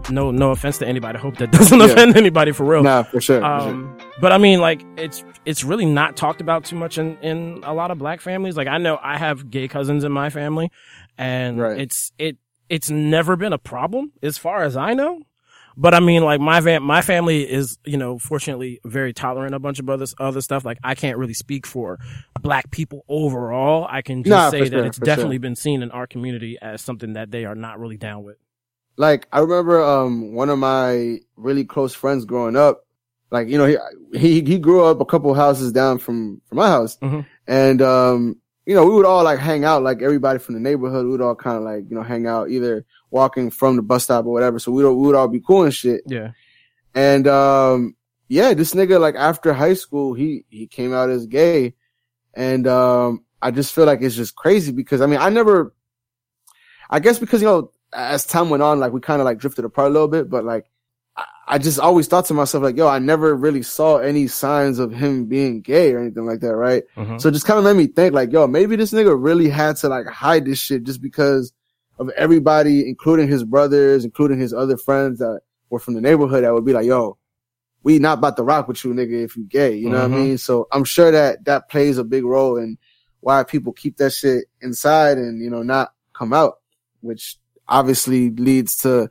No, no offense to anybody. I hope that doesn't Yeah. offend anybody for real. Nah, for sure. for sure. Um, but I mean, like it's it's really not talked about too much in in a lot of black families. Like I know I have gay cousins in my family, and Right. it's it it's never been a problem as far as I know. But I mean, like my fam- my family is, you know, fortunately very tolerant a bunch of other other stuff. Like I can't really speak for black people overall. I can just Nah, say that sure, it's definitely sure. been seen in our community as something that they are not really down with. Like I remember um one of my really close friends growing up, like you know he he he grew up a couple houses down from from my house, Mhm. and um you know we would all like hang out like everybody from the neighborhood we would all kind of like you know hang out either walking from the bus stop or whatever, so we would we would all be cool and shit, Yeah. and um yeah this nigga like after high school he he came out as gay, and um I just feel like it's just crazy because I mean I never. I guess because you know, as time went on, like we kind of like drifted apart a little bit, but like I, I just always thought to myself, like, yo, I never really saw any signs of him being gay or anything like that, right? Mhm. So it just kind of made me think, like, yo, maybe this nigga really had to like hide this shit just because of everybody, including his brothers, including his other friends that were from the neighborhood that would be like, yo, we not about to rock with you, nigga, if you gay. You know Mhm. what I mean? So I'm sure that that plays a big role in why people keep that shit inside and, you know, not come out, which obviously leads to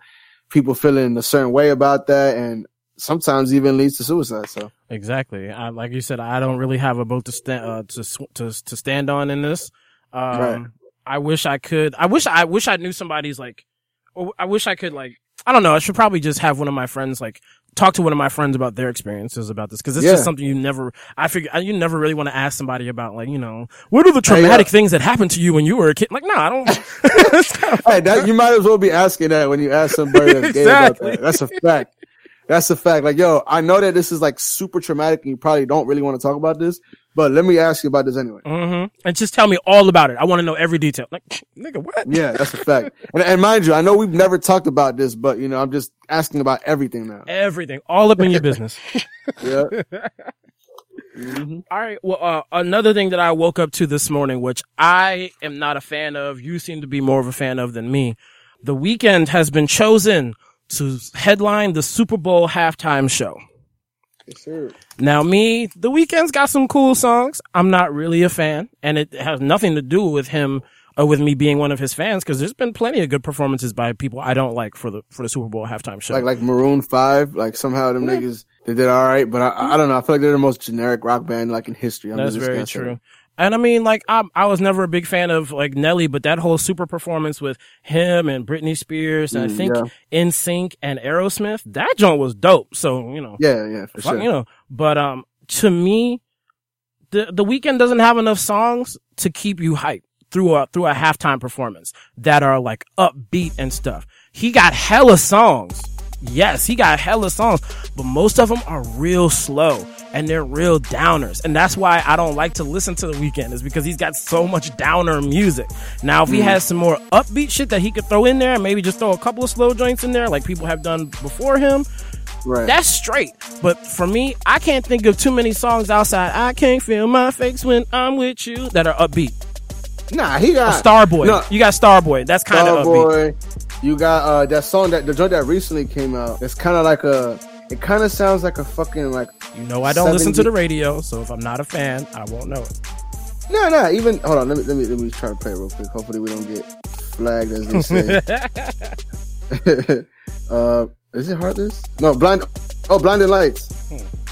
people feeling a certain way about that and sometimes even leads to suicide. So Exactly. I, like you said, I don't really have a boat to stand uh, to sw- to to stand on in this. Um, Right. I wish I could. I wish I wish I knew somebody's like. Or I wish I could like. I don't know. I should probably just have one of my friends like talk to one of my friends about their experiences about this because it's Yeah. just something you never. I figure you never really want to ask somebody about like you know what are the traumatic uh, things that happened to you when you were a kid. Like no, I don't. Kind of- Hey, that, you might as well be asking that when you ask somebody that's Exactly. that. That's a fact. That's a fact. Like, yo, I know that this is like super traumatic and you probably don't really want to talk about this, but let me ask you about this anyway. hmm And just tell me all about it. I want to know every detail. Like nigga, what? Yeah, that's a fact. And, and mind you, I know we've never talked about this, but you know, I'm just asking about everything now. Everything, all up in your business. Yeah. Mhm. All right. Well, uh, another thing that I woke up to this morning, which I am not a fan of, you seem to be more of a fan of than me. The Weeknd has been chosen to headline the Super Bowl halftime show. Yes, sir. Now, me, the Weeknd's got some cool songs. I'm not really a fan, and it has nothing to do with him or with me being one of his fans, because there's been plenty of good performances by people I don't like for the for the Super Bowl halftime show. Like, like Maroon 5, like somehow them niggas, they did alright, but I, I don't know. I feel like they're the most generic rock band like in history. I'm That's just very true. And I mean, like, I, I was never a big fan of like Nelly, but that whole super performance with him and Britney Spears, and I Mm, think yeah. Sync and Aerosmith, that joint was dope. So, you know. Yeah, yeah, for fuck, sure. you know, but, um, to me, the, the Weeknd doesn't have enough songs to keep you hyped through a, through a halftime performance that are like upbeat and stuff. He got hella songs. Yes, he got hella songs, but most of them are real slow and they're real downers. And that's why I don't like to listen to the Weeknd is because he's got so much downer music. Now, if he mm. has some more upbeat shit that he could throw in there, and maybe just throw a couple of slow joints in there like people have done before him, Right. that's straight. But for me, I can't think of too many songs outside. I can't feel my face when I'm with you that are upbeat. nah, he got Starboy. No. You got Starboy. That's kind of upbeat. You got uh that song that the joint that recently came out. It's kind of like a. It kind of sounds like a fucking like. You know I don't listen to the radio, so if I'm not a fan, I won't know it. No, no. Even hold on. Let me let me let me try to play it real quick. Hopefully we don't get flagged as they say. uh, is it Heartless? No, blind. Oh, blinding lights. Hmm.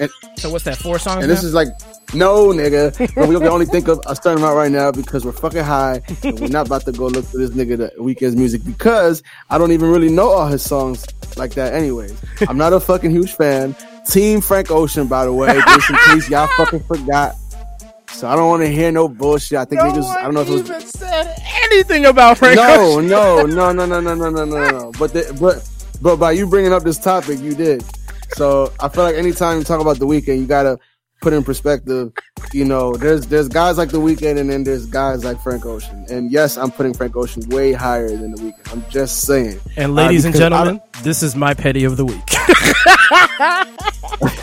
And, so what's that? Four songs. And now? this is like, no, nigga. we can only think of a certain amount right now because we're fucking high and we're not about to go look for this nigga the Weeknd's music because I don't even really know all his songs like that. Anyways, I'm not a fucking huge fan. Team Frank Ocean, by the way, just in case y'all fucking forgot. So I don't want to hear no bullshit. I think no niggas. I don't know if it was, said anything about Frank. No, Ocean. no, no, no, no, no, no, no, no. But the, but but by you bringing up this topic, you did. So I feel like anytime you talk about the Weeknd, you gotta put in perspective. You know, there's there's guys like the Weeknd, and then there's guys like Frank Ocean. And yes, I'm putting Frank Ocean way higher than the Weeknd. I'm just saying. And ladies Uh, and I gentlemen, this is my petty of the week.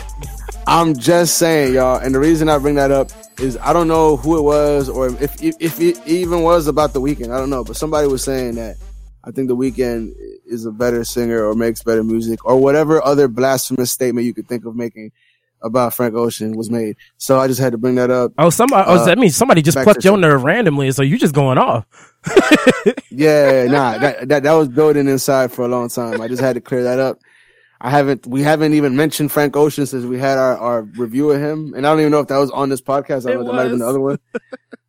I'm just saying, y'all. And the reason I bring that up is I don't know who it was or if if, if it even was about the Weeknd. I don't know, but somebody was saying that I think the Weeknd is a better singer or makes better music or whatever other blasphemous statement you could think of making about Frank Ocean was made. So I just had to bring that up. oh, somebody. oh, Uh, that means somebody just plucked your nerve randomly. So you just going off. Yeah, nah, that, that that was building inside for a long time. I just had to clear that up. I haven't, we haven't even mentioned Frank Ocean since we had our, our review of him. And I don't even know if that was on this podcast. I It don't know, that might have been the other one.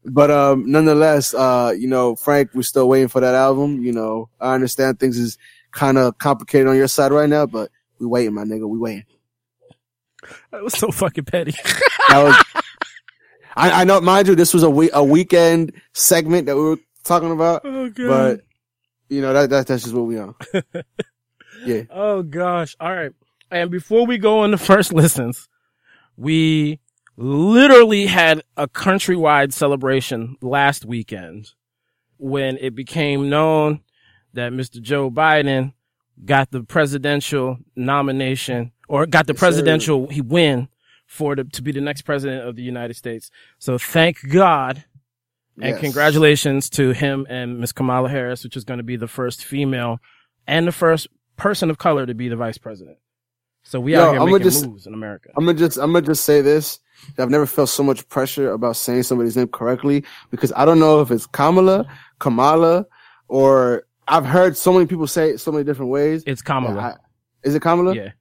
But, um, nonetheless, uh, you know, Frank, we're still waiting for that album. You know, I understand things is kind of complicated on your side right now, but we waiting, my nigga. We waiting. That was so fucking petty. That was, I, I know, mind you, this was a week, a weekend segment that we were talking about, oh but you know, that, that that's just what we on. Yeah. Oh gosh. All right. And before we go into first listens, we literally had a countrywide celebration last weekend when it became known that Mr. Joe Biden got the presidential nomination or got the Yes, sir. presidential he win for the, to be the next president of the United States. So thank God and Yes. congratulations to him and Miss Kamala Harris, which is going to be the first female and the first person of color to be the vice president. So we Yo, out here I'ma making just- moves in America. I'm gonna just I'm gonna just say this. I've never felt so much pressure about saying somebody's name correctly because I don't know if it's Kamala, Kamala, or I've heard so many people say it so many different ways. It's Kamala. I- is it Kamala? yeah.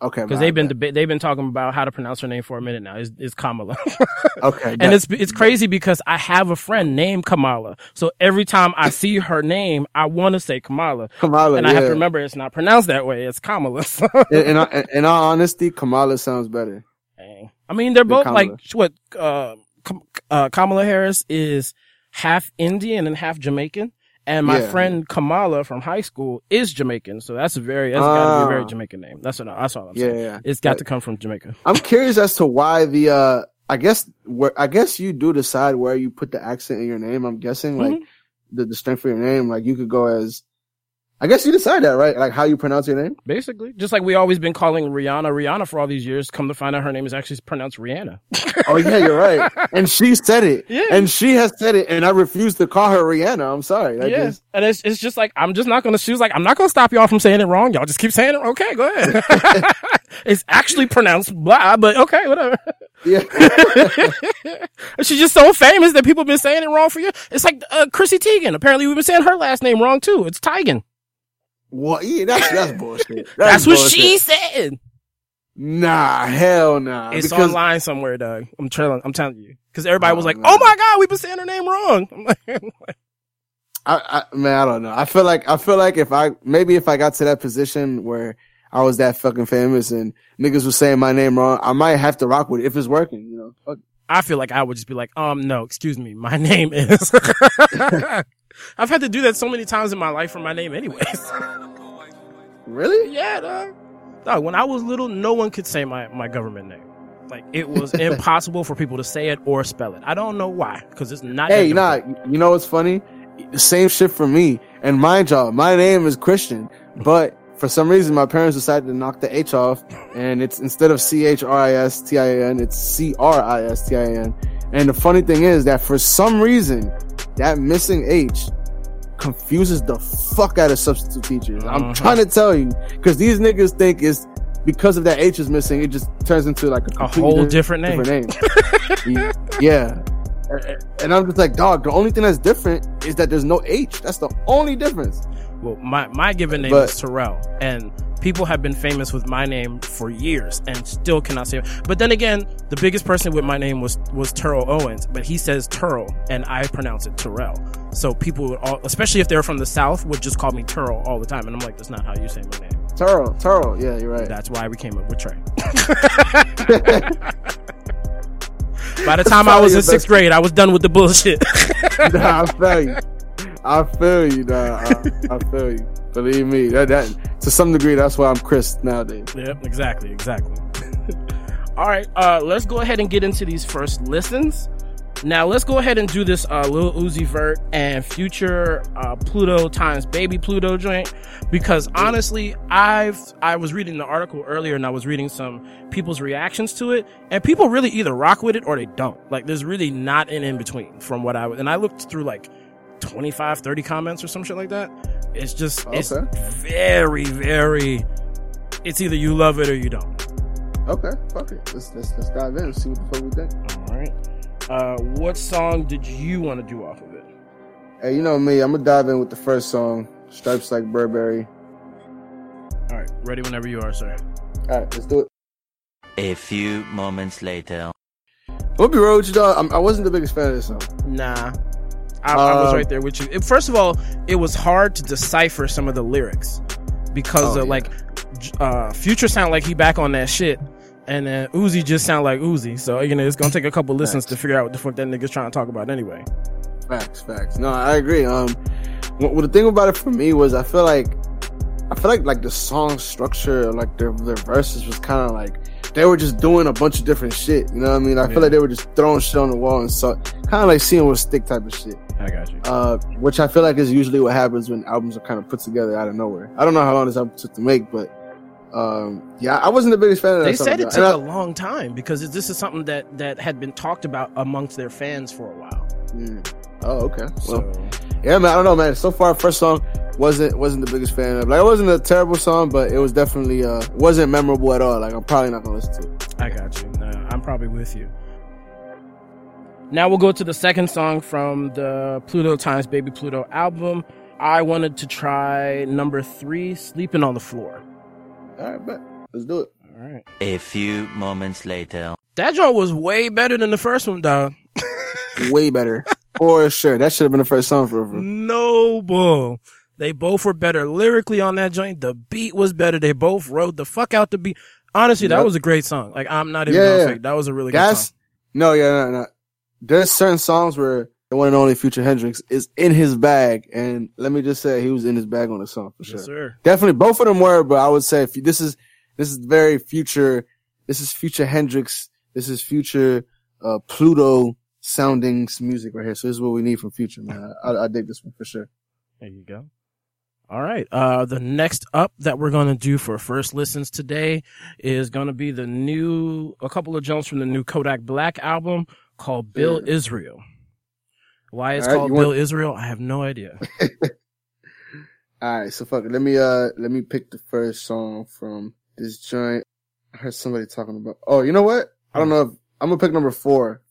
Okay, because they've been deba- they've been talking about how to pronounce her name for a minute now. It's, it's Kamala, okay, and it's it's crazy because I have a friend named Kamala. So every time I see her name, I want to say Kamala, Kamala. and yeah. I have to remember it's not pronounced that way. It's Kamala. In, in, all- in all honesty, Kamala sounds better. Dang. I mean, they're both Kamala. like what uh, uh, Kamala Harris is half Indian and half Jamaican. And my Yeah. friend Kamala from high school is Jamaican, so that's a very that's got to be a very Ah. Jamaican name. That's what I- that's all I'm Yeah, saying. yeah. It's got But to come from Jamaica. I'm curious as to why the uh I guess where I guess you do decide where you put the accent in your name. I'm guessing like the, the strength of your name. Like you could go as I guess you decide that, right? Like how you pronounce your name. Basically, just like we always been calling Rihanna Rihanna for all these years, come to find out her name is actually pronounced Rihanna. Oh yeah, you're right. And she said it. Yeah. And she has said it, and I refuse to call her Rihanna. I'm sorry. Yeah, it's- and it's it's just like I'm just not gonna. She was like, I'm not gonna stop y'all from saying it wrong. Y'all just keep saying it. Okay, go ahead. it's actually pronounced blah, but okay, whatever. yeah. She's just so famous that people have been saying it wrong for you. It's like uh, Chrissy Teigen. Apparently, we've been saying her last name wrong too. It's Teigen. Well, yeah, that's that's bullshit. That's, That's, what bullshit. she said. Nah, hell nah. It's because online somewhere, Doug. I'm telling. I'm telling you because everybody was like, man. "Oh my god, we've been saying her name wrong." I'm like, I, I man, I don't know. I feel like I feel like if I maybe if I got to that position where I was that fucking famous and niggas was saying my name wrong, I might have to rock with it if it's working. You know, Fuck. I feel like I would just be like, um, no, excuse me, my name is. I've had to do that so many times in my life for my name, anyways. really? yeah, dog. Dog, when I was little, no one could say my, my government name. Like, it was impossible for people to say it or spell it. I don't know why, because it's not. Hey, nah. You know what's funny? The same shit for me. And mind y'all, my name is Christian, but for some reason my parents decided to knock the H off, and it's instead of C H R I S T I A N, it's C R I S T I A N. And the funny thing is that for some reason, that missing H confuses the fuck out of substitute teachers. I'm Uh-huh. trying to tell you, because these niggas think it's because of that H is missing, it just turns into like a, A whole different name. different name. yeah. And I'm just like, dog, the only thing that's different is that there's no H. That's the only difference. Well, my, my given name But- is Terrell, and people have been famous with my name for years and still cannot say it. But then again, the biggest person with my name was was Terrell Owens, but he says Turl, and I pronounce it Terrell. So people would all, especially if they're from the South, would just call me Turl all the time, and I'm like, that's not how you say my name. Taro, Taro. Yeah, you're right. That's why we came up with Trey. By the time I was in sixth grade, I was done with the bullshit. nah, I feel you. I feel you, dog. I, I feel you. Believe me, that that to some degree, that's why I'm Chris nowadays. Yep, exactly, exactly. All right, uh, let's go ahead and get into these first listens. Now let's go ahead and do this uh, Lil Uzi Vert and Future uh, Pluto times Baby Pluto joint because honestly, I've I was reading the article earlier and I was reading some people's reactions to it, and people really either rock with it or they don't. Like, there's really not an in between from what I was, and I looked through like 25, 30 comments or some shit like that. It's just it's very, very. It's either you love it or you don't. Okay, fuck it. Let's let's, let's dive in and see what the fuck we think. All right. Uh, what song did you want to do off of it? Hey, you know me. I'm gonna dive in with the first song, "Stripes Like Burberry." All right, ready whenever you are, sir. All right, let's do it. A few moments later. We'll be real with you, dog. I'm, I wasn't the biggest fan of this song. Nah, I, I was Um, right there with you. It- first of all, it was hard to decipher some of the lyrics because Oh, of yeah. like uh, Future sound like he back on that shit, and then Uzi just sound like Uzi. So you know, it's gonna take a couple listens to figure out what the fuck that nigga's trying to talk about anyway. Facts, facts. No, I agree. Um, what, what the thing about it for me was I feel like, I feel like like the song structure, like their their verses was kind of like they were just doing a bunch of different shit. You know what I mean? I Yeah. feel like they were just throwing shit on the wall and so kind of like seeing what stick type of shit. I got you. Uh, which I feel like is usually what happens when albums are kind of put together out of nowhere. I don't know how long this album took to make, but um, yeah, I wasn't the biggest fan of that They said it took And I- a long time because this is something that that had been talked about amongst their fans for a while. Mm. Oh, okay. Well, So Yeah, man. I don't know, man. So far, first song wasn't wasn't the biggest fan of. Like, it wasn't a terrible song, but it was definitely uh wasn't memorable at all. Like, I'm probably not gonna listen to it. I got you. Nah, I'm probably with you. Now we'll go to the second song from the Pluto times Baby Pluto album. I wanted to try number three, Sleeping on the Floor. All right, bet. Let's do it. All All right. A few moments later. That joint was way better than the first one, dog. Way better. For sure. That should have been the first song for her. No bull. They both were better lyrically on that joint. The beat was better. They both wrote the fuck out the beat. Honestly, that was a great song. Like I'm not even Yeah, gonna yeah. fake. That was a really good That's song. no, yeah, no, no. There's certain songs where the one and only Future Hendrix is in his bag, and let me just say he was in his bag on the song for sure. Yes, sir. Definitely, both of them were, but I would say if you- this is this is very future. This is Future Hendrix. This is Future uh, Pluto sounding music right here. So this is what we need from Future, man. I, I dig this one for sure. There you go. All right. Uh, the next up that we're going to do for first listens today is going to be the new, a couple of jumps from the new Kodak Black album called Bill Israel. Why it's right, called you want- Bill Israel, I have no idea. All right, so fuck it. Let me uh let me pick the first song from this joint. I heard somebody talking about. Oh, you know what? I don't know if I'm gonna pick number four,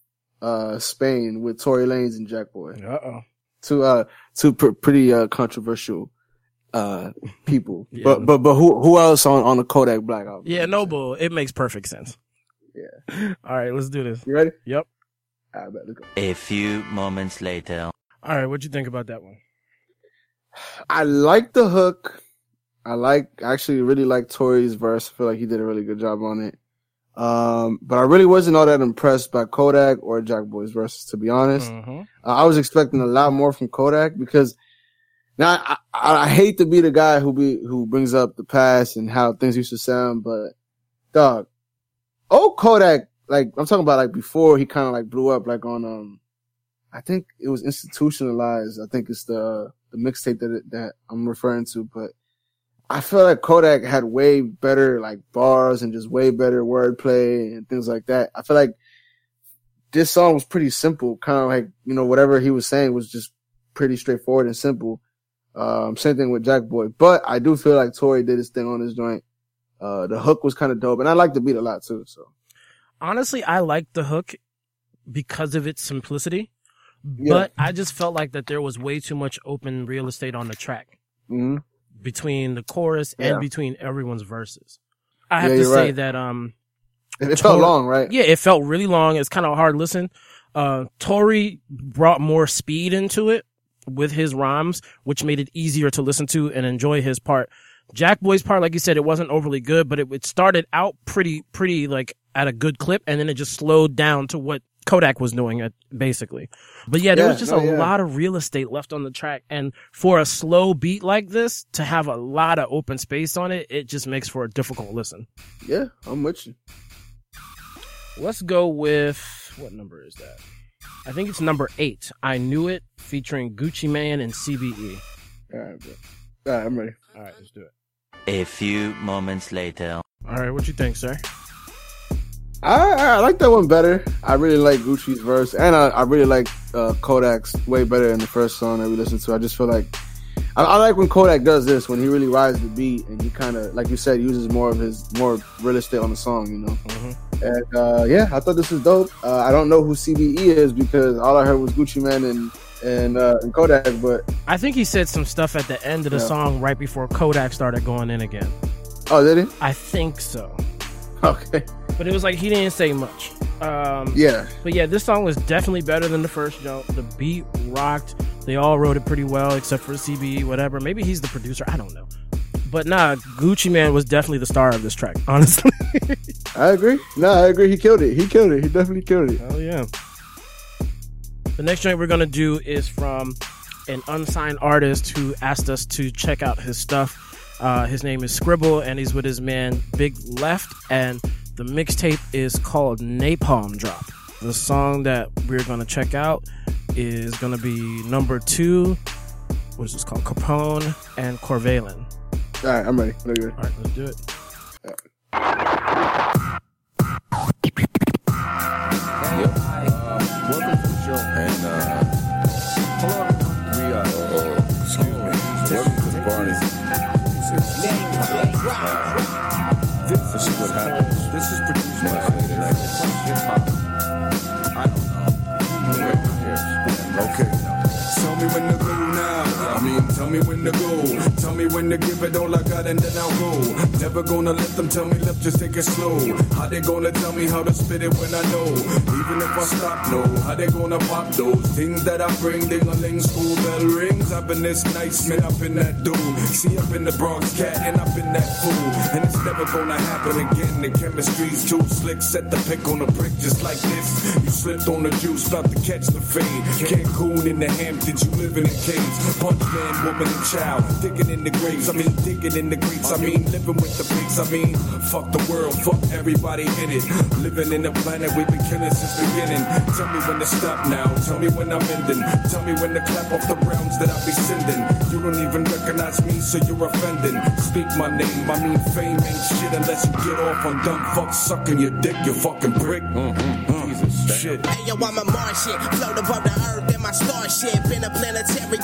uh, Spain with Tory Lanez and Jackboy. Uh oh. Two uh two pr- pretty uh controversial uh people. Yeah. But but but who who else on on the Kodak Black album? Yeah, no bull. It makes perfect sense. Yeah. All right, let's do this. You ready? Yep. A few moments later. All right, what'd you think about that one? I like the hook. I like actually really like Tory's verse. I feel like he did a really good job on it. Um, but I really wasn't all that impressed by Kodak or Jackboy's verses, to be honest. Mm-hmm. Uh, I was expecting a lot more from Kodak because now I, I, I hate to be the guy who be who brings up the past and how things used to sound, but dog, old Kodak, like I'm talking about like before he kind of like blew up, like on um, I think it was institutionalized. I think it's the the mixtape that that I'm referring to, but I feel like Kodak had way better like bars and just way better wordplay and things like that. I feel like this song was pretty simple, kind of like, you know, whatever he was saying was just pretty straightforward and simple. Um, same thing with Jackboy, but I do feel like Tory did his thing on his joint. Uh, the hook was kind of dope and I like the beat a lot too. So Honestly, I liked the hook because of its simplicity, Yeah. but I just felt like that there was way too much open real estate on the track. mhm. between the chorus Yeah. and between everyone's verses. I have Yeah, to say right. that um it, it felt long, right? yeah, it felt really long. It's kind of hard listen. Uh Tory brought more speed into it with his rhymes, which made it easier to listen to and enjoy his part. Jackboy's part, like you said, it wasn't overly good, but it, it started out pretty, pretty like at a good clip, and then it just slowed down to what Kodak was doing, uh, basically. But yeah, there Yeah, was just no, a yeah. lot of real estate left on the track, and for a slow beat like this to have a lot of open space on it, it just makes for a difficult listen. Yeah, I'm with you. Let's go with what number is that? I think it's number eight. I knew it, featuring Gucci Mane and CBE. All right, bro. All right, I'm ready. All right, let's do it. A few moments later. All right, what you think, sir? I, I like that one better. I really like Gucci's verse, and I, I really like uh, Kodak's way better than the first song that we listened to. I just feel like I, I like when Kodak does this when he really rides the beat and he kind of, like you said, uses more of his more real estate on the song. You know, Mm-hmm. and uh, yeah, I thought this was dope. Uh, I don't know who CBE is because all I heard was Gucci Mane and and uh, and Kodak, but I think he said some stuff at the end of the Yeah. song right before Kodak started going in again. oh, did he? I think so. Okay, But it was like he didn't say much. Um, yeah, But yeah, this song was definitely better than the first jump. The beat rocked. They all wrote it pretty well, except for CBE, whatever. Maybe he's the producer. I don't know. But nah, Gucci Mane was definitely the star of this track, honestly. I agree. No, I agree. He killed it. He killed it. He definitely killed it. Oh yeah. The next joint we're gonna do is from an unsigned artist who asked us to check out his stuff. Uh, his name is Scribble, and he's with his man Big Left, and the mixtape is called Napalm Drop. The song that we're gonna check out is gonna be number two. What is this called? Capone and Corvalin. All right, I'm ready. Ready? All right, let's do it. This, is what happens. This is produced by hip hop. I don't know. Okay. Tell me when to tell me when to go. Tell me when to give it all I got and then I'll go. Never gonna let them tell me, look, just take it slow. How they gonna tell me how to spit it when I know? Even if I stop, no. How they gonna pop those things that I bring? Ding a ling, school bell rings. I've been this nice man up in that dude. See up in the Bronx cat and up in that fool. And it's never gonna happen again. The chemistry's too slick. Set the pick on a brick just like this. You slipped on the juice, about to catch the fade. Cancun in the Hamptons, you live in cage. Punch man, woman, and child. Digging in the graves, I mean, digging in the grates. I mean, living with the pigs. I mean, fuck the world, fuck everybody in it. Living in a planet we've been killing since beginning. Tell me when to stop now. Tell me when I'm ending. Tell me when to clap off the rounds that I be sending. You don't even recognize me, so you're offending. Speak my name, I mean fame ain't shit unless you get off on dumb fuck sucking your dick, you fucking prick. Mm, mm, mm. Uh, Jesus, shit. Hey yo, I'm a Martian, float above the earth in my starship. In a planetary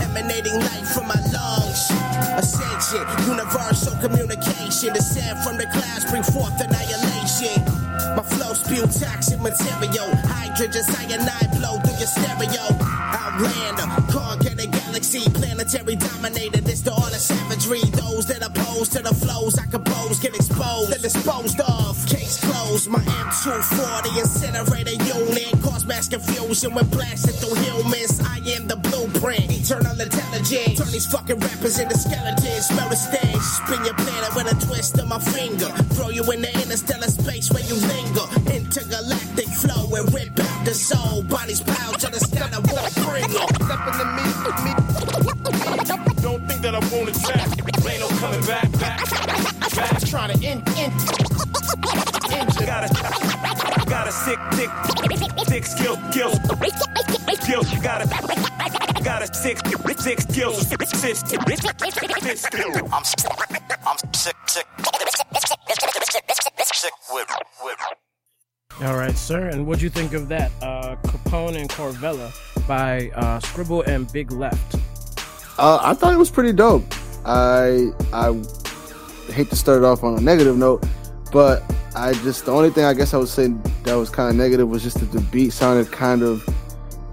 emanating light from my lungs. Ascension, universal communication, descend from the clouds, bring forth annihilation. My flow spew toxic material, hydrogen cyanide blow through your stereo. Outlander, conquer galaxy, planetary dominator. This the art of savagery. Those that oppose to the flows I compose get exposed and disposed of. Case closed. My M240 incinerator unit cause mass confusion when blasted through humans. I am the blueprint, eternal intelligence. Turn these fucking rappers into skeletons. Smell the stench. Spin your planet with a twist of my finger. Throw you in the interstellar space where you linger. Intergalactic flow and rip out the soul. Bodies piled to the sky. I won't bring it. Step in the me, me. Don't think that I won't attack. Ain't no coming back, back, back. Trying to end, end. Got a, got a sick, thick, thick skill, skill, skill. Got a, got a sick, sick skill, sick, sick, sick. I'm. I'm sick. Sick. Sick with with. All right, sir. And what'd you think of that? Uh, Capone and Corvella by uh, Scribble and Big Left. Uh, I thought it was pretty dope. I I hate to start it off on a negative note, but I just the only thing I guess I would say that was kind of negative was just that the beat sounded kind of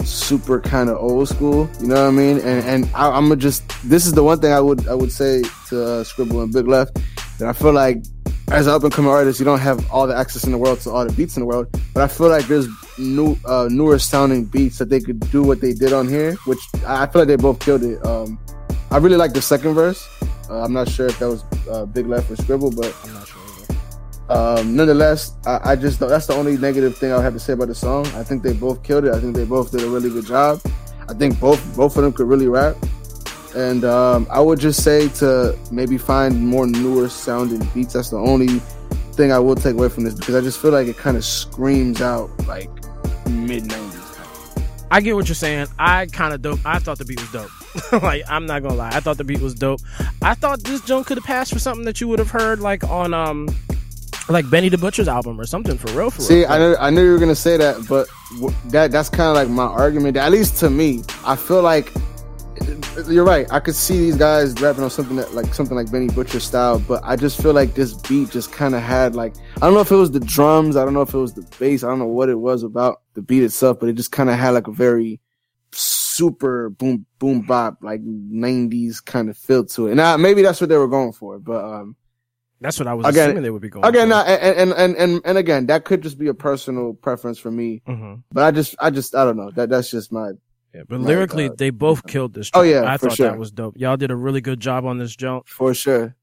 super kind of old school. You know what I mean? And and I, I'm gonna just this is the one thing I would I would say to uh, Scribble and Big Left that I feel like as an up and coming artist, you don't have all the access in the world to all the beats in the world. But I feel like there's new, uh, newer sounding beats that they could do what they did on here, which I I feel like they both killed it. Um, I really like the second verse. Uh, I'm not sure if that was uh, Big Left or Scribble, but I'm not sure. Um, nonetheless, I, I just that's the only negative thing I have to say about the song. I think they both killed it. I think they both did a really good job. I think both both of them could really rap. And um, I would just say to maybe find more newer sounding beats. That's the only thing I will take away from this because I just feel like it kind of screams out like mid '90s. I get what you're saying. I kind of dope. I thought the beat was dope. like I'm not gonna lie, I thought the beat was dope. I thought this joint could have passed for something that you would have heard like on um like Benny the Butcher's album or something for real. For See, real. I knew, I knew you were gonna say that, but w- that that's kind of like my argument. At least to me, I feel like you're right. I could see these guys rapping on something that like something like Benny Butcher style, but I just feel like this beat just kind of had like I don't know if it was the drums, I don't know if it was the bass, I don't know what it was about the beat itself, but it just kind of had like a very super boom boom bop like 90s kind of feel to it. Now maybe that's what they were going for, but um That's what I was Again- assuming they would be going. again, and, and and and and again, that could just be a personal preference for me. Mhm. But I just, I just, I don't know. That that's just my. Yeah, but Like, lyrically, uh, they both killed this. Oh, yeah, I for thought sure. that was dope. Y'all did a really good job on this joint. For sure.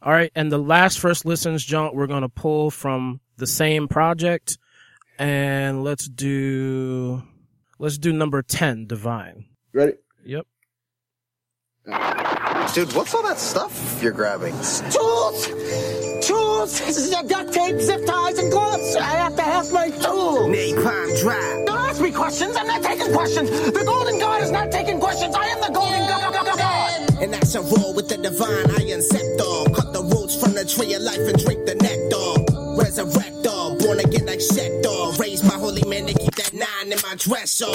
All right, and the last first listens jaunt we're gonna pull from the same project, and let's do let's do number ten, Divine. Ready? Yep. Dude, what's all that stuff you're grabbing? Tools! Tools! Duct tape, zip ties, and gloves! I have to have my tools! Napalm drop. Don't ask me questions! I'm not taking questions! The Golden God is not taking questions! I am the Golden God! God, God, God. And that's a roll with the divine iron scepter. Cut the roots from the tree of life and drink the nectar. Resurrector, born again like Sector. Raised by holy men to keep that nine in my dresser.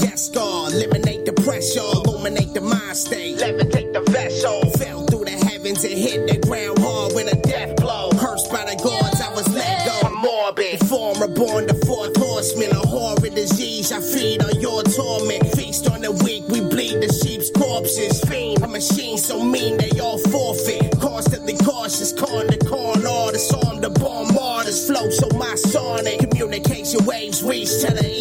Yes, God, eliminate the pressure, illuminate the mind state, levitate the vessel. Fell through the heavens and hit the ground hard with a death blow. Cursed by the gods, I was let go. I'm morbid. Form reborn, the fourth horseman, a horrid disease. I feed on your torment. Feast on the weak, we bleed the sheep's corpses. Fiend, a machine so mean they all forfeit. Constantly cautious, corn to corn artists, armed to bomb martyrs. Flow so my sonic communication waves reach to the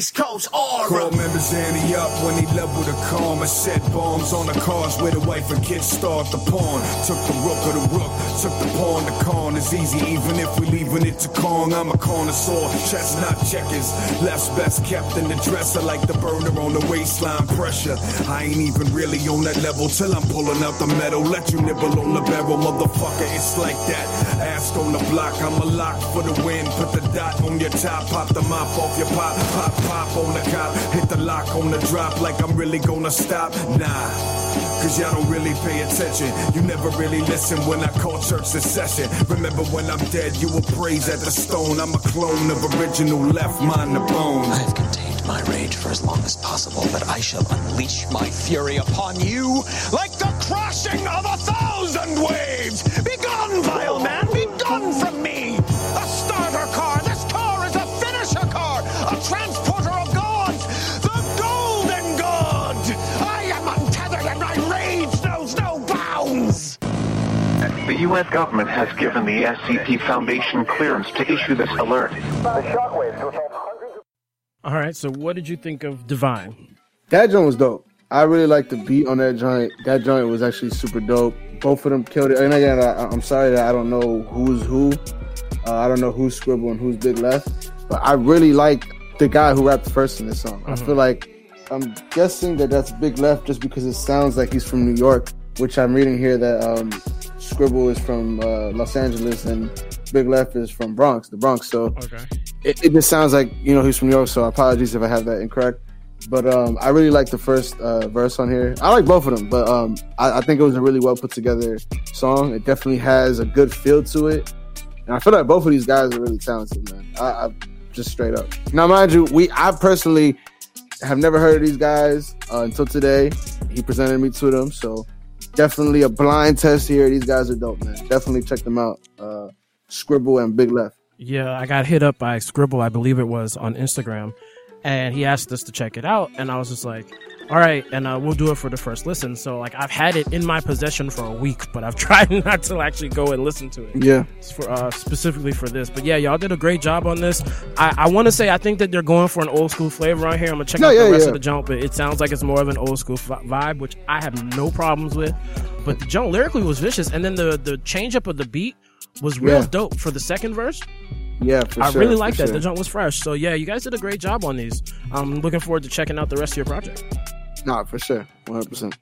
East Coast aura. Call members Annie up when he leveled the calm and set bombs on the cars where the wife and kids start the pawn. Took the rook of the rook, took the pawn to con. It's easy even if we leaving it to Kong. I'm a connoisseur, chestnut checkers. Left's best kept in the dresser like the burner on the waistline pressure. I ain't even really on that level till I'm pulling out the metal. Let you nibble on the barrel, motherfucker. It's like that. Ask on the block, I'm a lock for the win. Put the dot on your top, pop the mop off your pop, pop, pop on the cop. Hit the lock on the drop like I'm really gonna stop. Nah. Cause y'all don't really pay attention. You never really listen when I call church secession. Remember when I'm dead, you will praise at the stone. I'm a clone of original left, mind the bones. I've contained my rage for as long as possible, but I shall unleash my fury upon you like the crashing of a thousand waves. Begone, vile man, U.S. government has given the SCP Foundation clearance to issue this alert. All right. So, what did you think of Divine? That joint was dope. I really like the beat on that joint. That joint was actually super dope. Both of them killed it. And again, I, I'm sorry that I don't know who's who. Uh, I don't know who's Scribble and who's Big Left. But I really like the guy who rapped first in this song. I Mhm. feel like I'm guessing that that's Big Left just because it sounds like he's from New York, which I'm reading here that um, Scribble is from uh, Los Angeles and Big Left is from Bronx, the Bronx. So Okay. it, it just sounds like you know he's from New York. So apologies if I have that incorrect. But um, I really like the first uh, verse on here. I like both of them, but um, I, I think it was a really well put together song. It definitely has a good feel to it, and I feel like both of these guys are really talented, man. I, I just straight up. Now, mind you, we I personally have never heard of these guys uh, until today. He presented me to them, so definitely a blind test here. These guys are dope, man. Definitely check them out. Uh, Scribble and Big Left. Yeah, I got hit up by Scribble, I believe it was on Instagram, and he asked us to check it out, and I was just like, "All right," and uh, we'll do it for the first listen. So like, I've had it in my possession for a week, but I've tried not to actually go and listen to it. Yeah. For uh, specifically for this, but yeah, y'all did a great job on this. I, I want to say I think that they're going for an old school flavor on here. I'm gonna check No, out yeah, the rest yeah. of the jump, but it sounds like it's more of an old school vi- vibe, which I have no problems with. But the jump lyrically was vicious, and then the the change up of the beat was real Yeah. dope for the second verse. Yeah, for I sure. really like that. sure. The jump was fresh. So yeah, you guys did a great job on these. I'm looking forward to checking out the rest of your project. Nah, for sure, one hundred percent.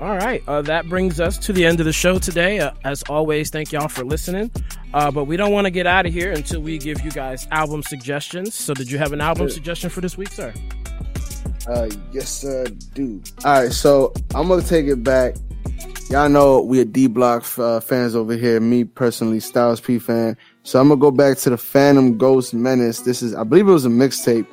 All right, uh, that brings us to the end of the show today. Uh, as always, thank y'all for listening. Uh, but we don't want to get out of here until we give you guys album suggestions. So, did you have an album Sure. suggestion for this week, sir? Uh, yes, sir, dude. All right, so I'm gonna take it back. Y'all know we are D Block uh, fans over here. Me personally, Styles P fan. So I'm gonna go back to the Phantom Ghost Menace. This is, I believe it was a mixtape,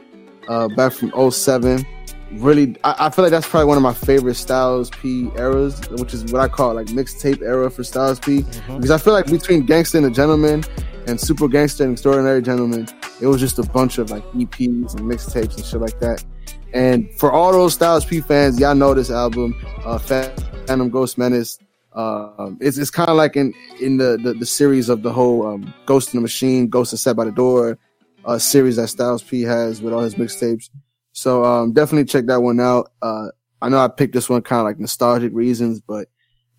uh, back from 07. Really, I, I feel like that's probably one of my favorite Styles P eras, which is what I call like mixtape era for Styles P. Because I feel like between Gangsta and the Gentleman and Super Gangsta and Extraordinary Gentleman, it was just a bunch of like EPs and mixtapes and shit like that. And for all those Styles P fans, y'all know this album, uh, Phantom Ghost Menace. Um, it's it's kind of like in in the, the the series of the whole um, Ghost in the Machine, Ghost is Set by the Door uh, series that Styles P has with all his mixtapes. So um, definitely check that one out. Uh, I know I picked this one kind of like nostalgic reasons, but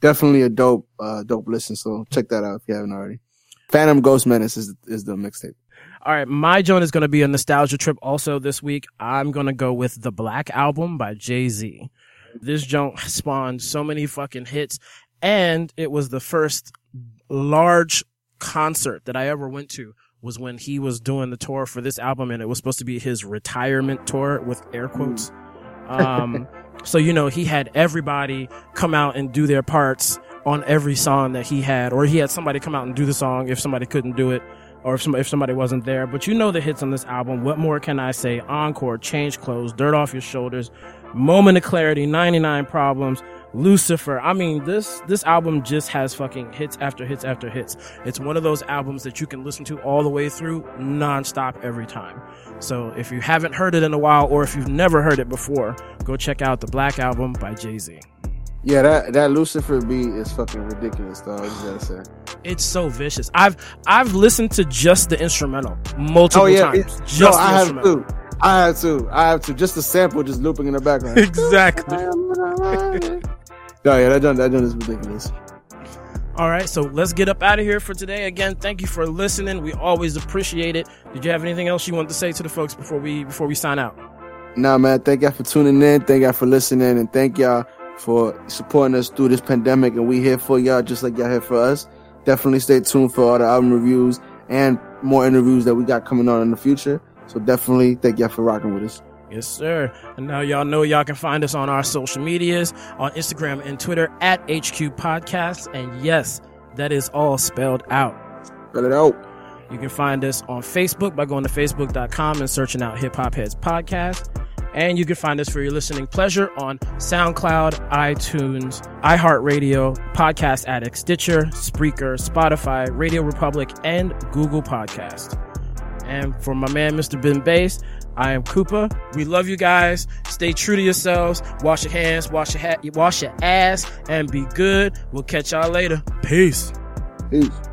definitely a dope uh, dope listen. So check that out if you haven't already. Phantom Ghost Menace is is the mixtape. All right, my joint is going to be a nostalgia trip also this week. I'm going to go with The Black Album by Jay Z. This joint spawned so many fucking hits, and it was the first large concert that I ever went to was when he was doing the tour for this album, and it was supposed to be his retirement tour with air quotes. Um, so you know he had everybody come out and do their parts on every song that he had, or he had somebody come out and do the song if somebody couldn't do it, or if somebody, if somebody wasn't there. But you know the hits on this album. What more can I say? Encore, Change Clothes, Dirt Off Your Shoulders, Moment of Clarity, 99 Problems, Lucifer. I mean, this this album just has fucking hits after hits after hits. It's one of those albums that you can listen to all the way through nonstop every time. So if you haven't heard it in a while, or if you've never heard it before, go check out the Black Album by Jay Z. Yeah, that that Lucifer beat is fucking ridiculous, though. I just gotta say. It's so vicious. I've I've listened to just the instrumental multiple Oh yeah, times. it- just no, the I have instrumental. to. I have to. I have to. Just the sample just looping in the background. Exactly. No, yeah, that done that done is ridiculous. All right, so let's get up out of here for today. Again, thank you for listening. We always appreciate it. Did you have anything else you want to say to the folks before we before we sign out? Nah, man, thank y'all for tuning in. Thank y'all for listening, and thank y'all for supporting us through this pandemic. And we here for y'all, just like y'all here for us. Definitely stay tuned for all the album reviews and more interviews that we got coming on in the future. So definitely thank y'all for rocking with us. Yes, sir. And now y'all know y'all can find us on our social medias on Instagram and Twitter at HQ Podcasts. And yes, that is all spelled out. Spell it out. You can find us on Facebook by going to facebook.com and searching out Hip Hop Heads Podcast. And you can find us for your listening pleasure on SoundCloud, iTunes, iHeartRadio, Podcast Addict, Stitcher, Spreaker, Spotify, Radio Republic, and Google Podcast. And for my man, Mr. Ben Bass, I am Koopa. We love you guys. Stay true to yourselves. Wash your hands, wash your hat, wash your ass, and be good. We'll catch y'all later. Peace. Peace.